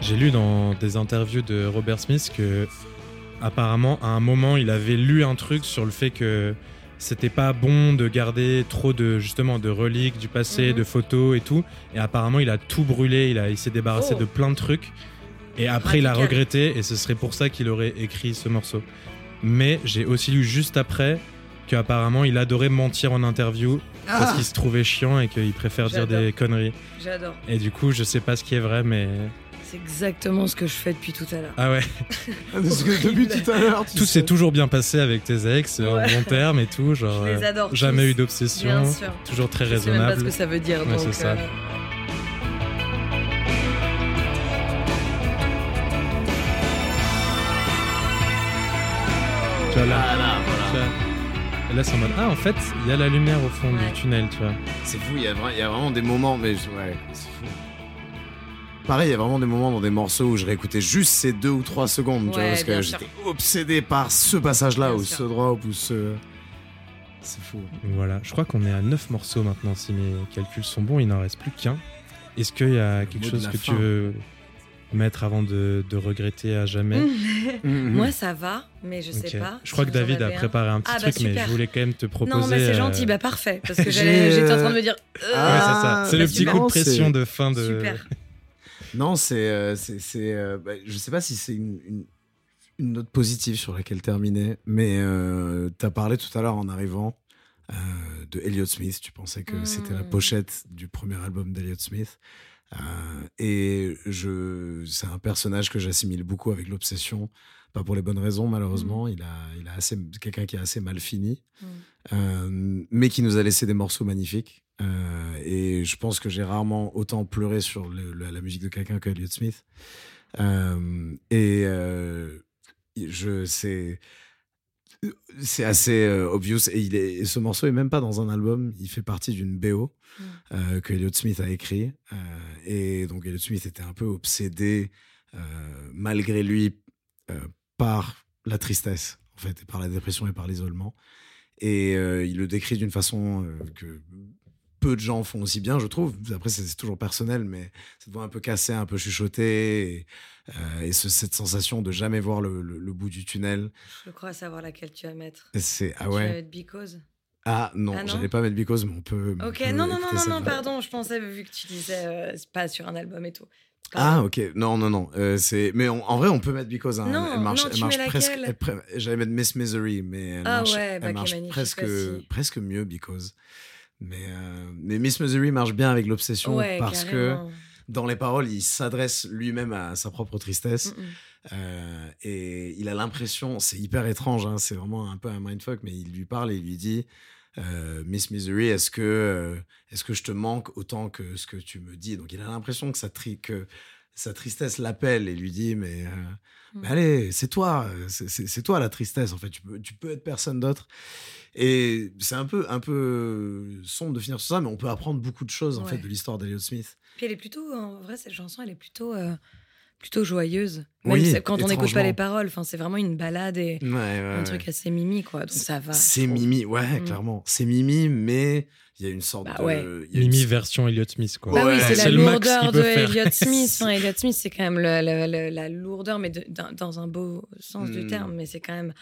J'ai lu dans des interviews de Robert Smith que apparemment à un moment il avait lu un truc sur le fait que c'était pas bon de garder trop de justement de reliques du passé, Mhm. de photos et tout. Et apparemment il a tout brûlé, il, a, il s'est débarrassé Oh. de plein de trucs. Et après il a regretté et ce serait pour ça qu'il aurait écrit ce morceau. Mais j'ai aussi lu juste après qu'apparemment il adorait mentir en interview parce qu'il se trouvait chiant et qu'il préfère dire des conneries. J'adore. Et du coup je sais pas ce qui est vrai mais... C'est exactement ce que je fais depuis tout à l'heure. Ah ouais, [laughs] Parce que depuis tout à l'heure, tu tout sais. s'est toujours bien passé avec tes ex, en Ouais. bon terme et tout. Genre, Je les euh, adore Jamais tous. eu d'obsession. Bien sûr. Toujours très Je sais même pas raisonnable. ce que ça veut dire. Ouais, donc, c'est ça. euh, Tu vois, là, Voilà, tu voilà. vois. Et là, c'est en mode Ah, en fait, il y a la lumière au fond Ouais. du tunnel, tu vois. C'est fou, il y, a vra- il y a vraiment des moments, mais je- ouais, c'est fou. Pareil, il y a vraiment des moments dans des morceaux où je réécoutais juste ces deux ou trois secondes, tu vois, parce que j'étais obsédé par ce passage-là, Bien ou sûr. ce drop, ou ce. C'est fou. Voilà. Je crois qu'on est à 9 morceaux maintenant, si mes calculs sont bons. Il n'en reste plus qu'un. Est-ce qu'il y a quelque chose que fin. tu veux mettre avant de, de regretter à jamais [laughs] Moi, ça va, mais je sais pas. Je crois si que David a préparé un petit Ah, bah, truc, mais je voulais quand même te proposer. Non, mais c'est euh, gentil, bah parfait. Parce que [laughs] j'étais en train de me dire. Ouais, c'est ça. C'est Ah, le bah, petit non, coup de pression c'est- de fin de. Super. Non, c'est. euh, c'est, c'est, euh, bah, je sais pas si c'est une, une, une note positive sur laquelle terminer, mais euh, tu as parlé tout à l'heure en arrivant de Elliott Smith. Tu pensais que c'était la Mm. pochette du premier album d'Elliott Smith. Euh, et je, c'est un personnage que j'assimile beaucoup avec l'obsession. Pas pour les bonnes raisons, malheureusement. Il a, il a assez, quelqu'un qui a assez mal fini, Mm. euh, mais qui nous a laissé des morceaux magnifiques. Euh, et je pense que j'ai rarement autant pleuré sur le- le- la musique de quelqu'un que Elliott Smith. Euh, et euh, je c'est c'est assez obvious et, il est, et ce morceau est même pas dans un album il fait partie d'une BO Mm. que Elliott Smith a écrit et donc Elliott Smith était un peu obsédé malgré lui par la tristesse en fait et par la dépression et par l'isolement et il le décrit d'une façon que peu de gens font aussi bien je trouve. Après c'est toujours personnel mais cette voix un peu cassée un peu chuchotée et, euh, et ce- cette sensation de jamais voir le, le- le bout du tunnel. Je crois savoir laquelle tu vas mettre. Et c'est ah Tu vas ouais. mettre Because? ah non, Ah non j'allais pas mettre Because mais on peut on Ok, peut non, non, non, non, non, pardon, je pensais, vu que tu disais, euh, pas sur un album et tout. Ah ok. Non non non euh, c'est mais on- en vrai on peut mettre Because hein. Non, elle marche non, elle marche mets presque pre- j'allais mettre Miss Misery mais elle Ah marche, ouais, bah, elle marche presque presque mieux Because mais euh, mais Miss Misery marche bien avec l'obsession Ouais, parce carrément. que dans les paroles il s'adresse lui-même à sa propre tristesse Mm, mm. Euh, et il a l'impression, c'est hyper étrange, hein, c'est vraiment un peu un mindfuck, mais il lui parle et il lui dit euh, Miss Misery, est-ce que, euh, est-ce que je te manque autant que ce que tu me dis? Donc il a l'impression que tri- que sa tristesse l'appelle et lui dit Mais, euh, Mm. mais allez, c'est toi, euh, c'est- toi la tristesse, en fait, tu peux, tu peux être personne d'autre. Et c'est un peu, un peu sombre de finir sur ça, mais on peut apprendre beaucoup de choses en Ouais. fait de l'histoire d'Eliot Smith. Puis elle est plutôt, en vrai, cette chanson, elle est plutôt, euh, plutôt joyeuse. Même Oui, quand on n'écoute pas les paroles, enfin, c'est vraiment une balade et Ouais, ouais, un truc assez mimi, quoi. Donc ça va. C'est. Mimi, ouais, Mm. clairement. C'est Mimi, mais Il y a une sorte Bah de. ouais. il y a une- Mimi version Elliott Smith, quoi. Bah oui, Ouais, c'est c'est la lourdeur de faire. Elliott Smith. Enfin, [laughs] Elliott Smith, c'est quand même le- le- le- la lourdeur, mais de- dans, dans un beau sens du Hmm. terme. Mais c'est quand même.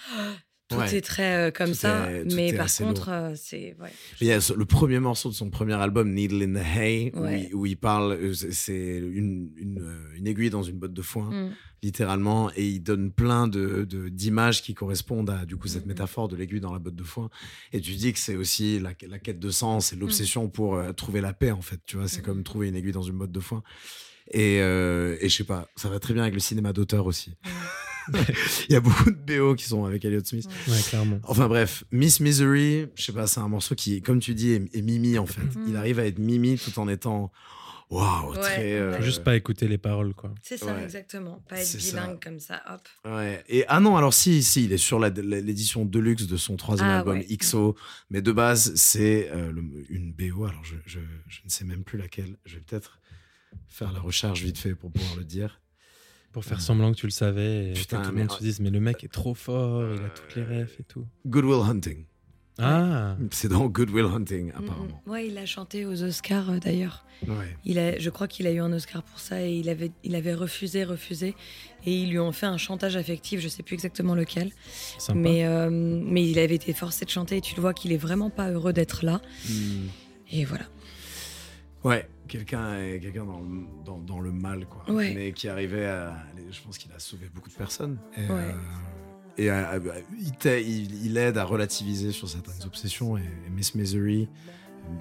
Tout Ouais. est très euh, comme Tout ça. est- mais par contre, euh, c'est. Ouais. Il y a le premier morceau de son premier album, Needle in the Hay, où, Ouais. il, où il parle, euh, c'est- une, une, une aiguille dans une botte de foin, Mm. littéralement, et il donne plein de de- d'images qui correspondent à du coup cette Mhm. métaphore de l'aiguille dans la botte de foin. Et tu dis que c'est aussi la, la quête de sens et l'obsession pour euh, trouver la paix en fait. Tu vois, c'est comme trouver une aiguille dans une botte de foin. Et, et je sais pas, ça va très bien avec le cinéma d'auteur aussi. Il y a beaucoup de BO qui sont avec Elliott Smith. Ouais, clairement. Enfin bref, Miss Misery, je sais pas, c'est un morceau qui, comme tu dis, est, est mimi en fait. Mhm. Il arrive à être mimi tout en étant waouh, Ouais, très. euh, ouais. Faut juste pas écouter les paroles, quoi. C'est ça, Ouais. exactement. Pas être ça. bilingue comme ça, hop. Ouais. Et ah non, alors si, si, il est sur l'édition deluxe de son troisième Ah, album ouais. XO, mais de base c'est euh, une BO. Alors je, je, je ne sais même plus laquelle. Je vais peut-être faire la recherche vite fait pour pouvoir le dire. Pour faire semblant que tu le savais et Putain, que tout le monde se dise mais le mec est trop fort, il a toutes les refs et tout. Good Will Hunting. Ah, C'est dans Good Will Hunting Mm, apparemment. mm. Ouais, il a chanté aux Oscars euh, d'ailleurs. Ouais. Il a, je crois qu'il a eu un Oscar pour ça et il avait, il avait refusé, refusé. Et ils lui ont fait un chantage affectif, je sais plus exactement lequel. sympa. Mais, euh, mais il avait été forcé de chanter et tu le vois qu'il est vraiment pas heureux d'être là. Hmm. Et voilà. Ouais, quelqu'un est- quelqu'un dans, le- dans, dans le mal, quoi. Ouais. Mais qui arrivait à. Je pense qu'il a sauvé beaucoup de personnes. Et, Ouais. euh, et à- à- il, t'a- il- il aide à relativiser sur certaines obsessions. Et, et Miss Misery,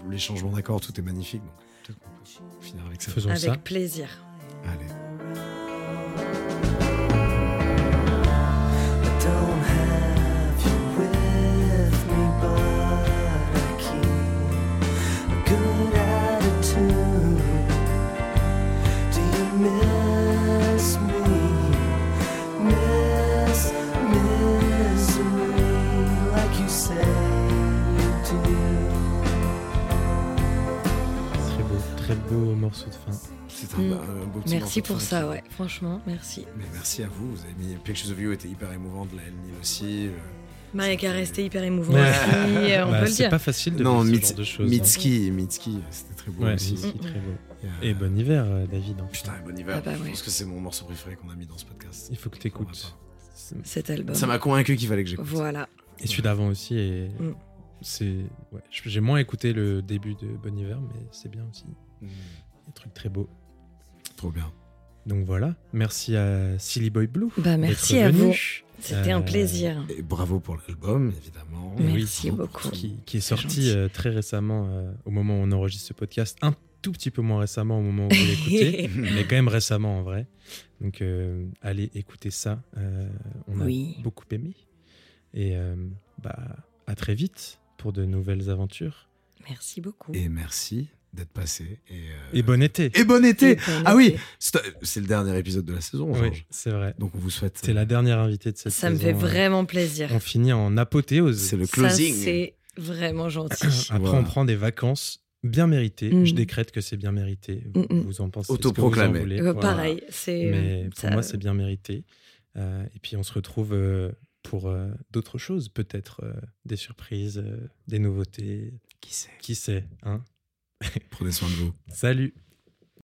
les changements d'accords, tout est magnifique. Donc peut-être qu'on peut finir avec ça. Faisons Avec ça. plaisir. Allez. Morceau de fin. C'est un, Mm. un beau petit Merci morceau de pour ça, ouais. Franchement, merci. Mais merci à vous. Vous avez mis Pictures of You était hyper émouvante. La Nil aussi. euh, Maria C'était- resté hyper émouvant Ouais. aussi, euh, on [laughs] Bah, peut le c'est pas facile de Non, faire ce genre de choses. hein. Mitski, Mitski, c'était très beau Ouais, aussi. Mitski, très beau. Et bon hiver, euh, David. hein. Putain, bon hiver. Ah bah Je ouais. pense que c'est mon morceau préféré qu'on a mis dans ce podcast. Il faut que tu On va écoutes. Cet album. Ça m'a convaincu qu'il fallait que j'écoute. Voilà. Et celui d'avant aussi. Et Mm. c'est. Ouais. J'ai moins écouté le début de Bon hiver, mais c'est bien aussi. Mm. Des trucs très beaux. Trop bien. Donc voilà. Merci à Silly Boy Blue. Bah, merci à venu. vous. C'était un Euh, plaisir. Et bravo pour l'album, évidemment. Oui, Merci beaucoup. qui, qui est sorti euh, très récemment euh, au moment où on enregistre ce podcast. Un tout petit peu moins récemment au moment où vous l'écoutez, [laughs] mais quand même récemment en vrai. Donc euh, allez écouter ça. Euh, on a Oui. beaucoup aimé. Et euh, bah, à très vite pour de nouvelles aventures. Merci beaucoup. Et merci d'être passé. Et, euh, Et bon été. et bon été Et bon Ah oui, été. c'est c'est le dernier épisode de la saison, Oui, c'est vrai. Donc on vous souhaite. C'est la dernière invitée de cette Ça me saison. fait Euh, vraiment plaisir. On finit en apothéose. C'est le Ça, closing. c'est vraiment gentil. [clears throat] Après, Voilà. on prend des vacances bien méritées. Mm. Je décrète que c'est bien mérité. Mm, mm. Vous en pensez ce que vous en Autoproclamé. voulez. Euh, Voilà. Pareil, c'est. Mais pour ça- moi, c'est bien mérité. Euh, et puis, on se retrouve euh, pour euh, d'autres choses, peut-être euh, des surprises, euh, des nouveautés. Qui sait? Qui sait, hein? Prenez soin de vous. Salut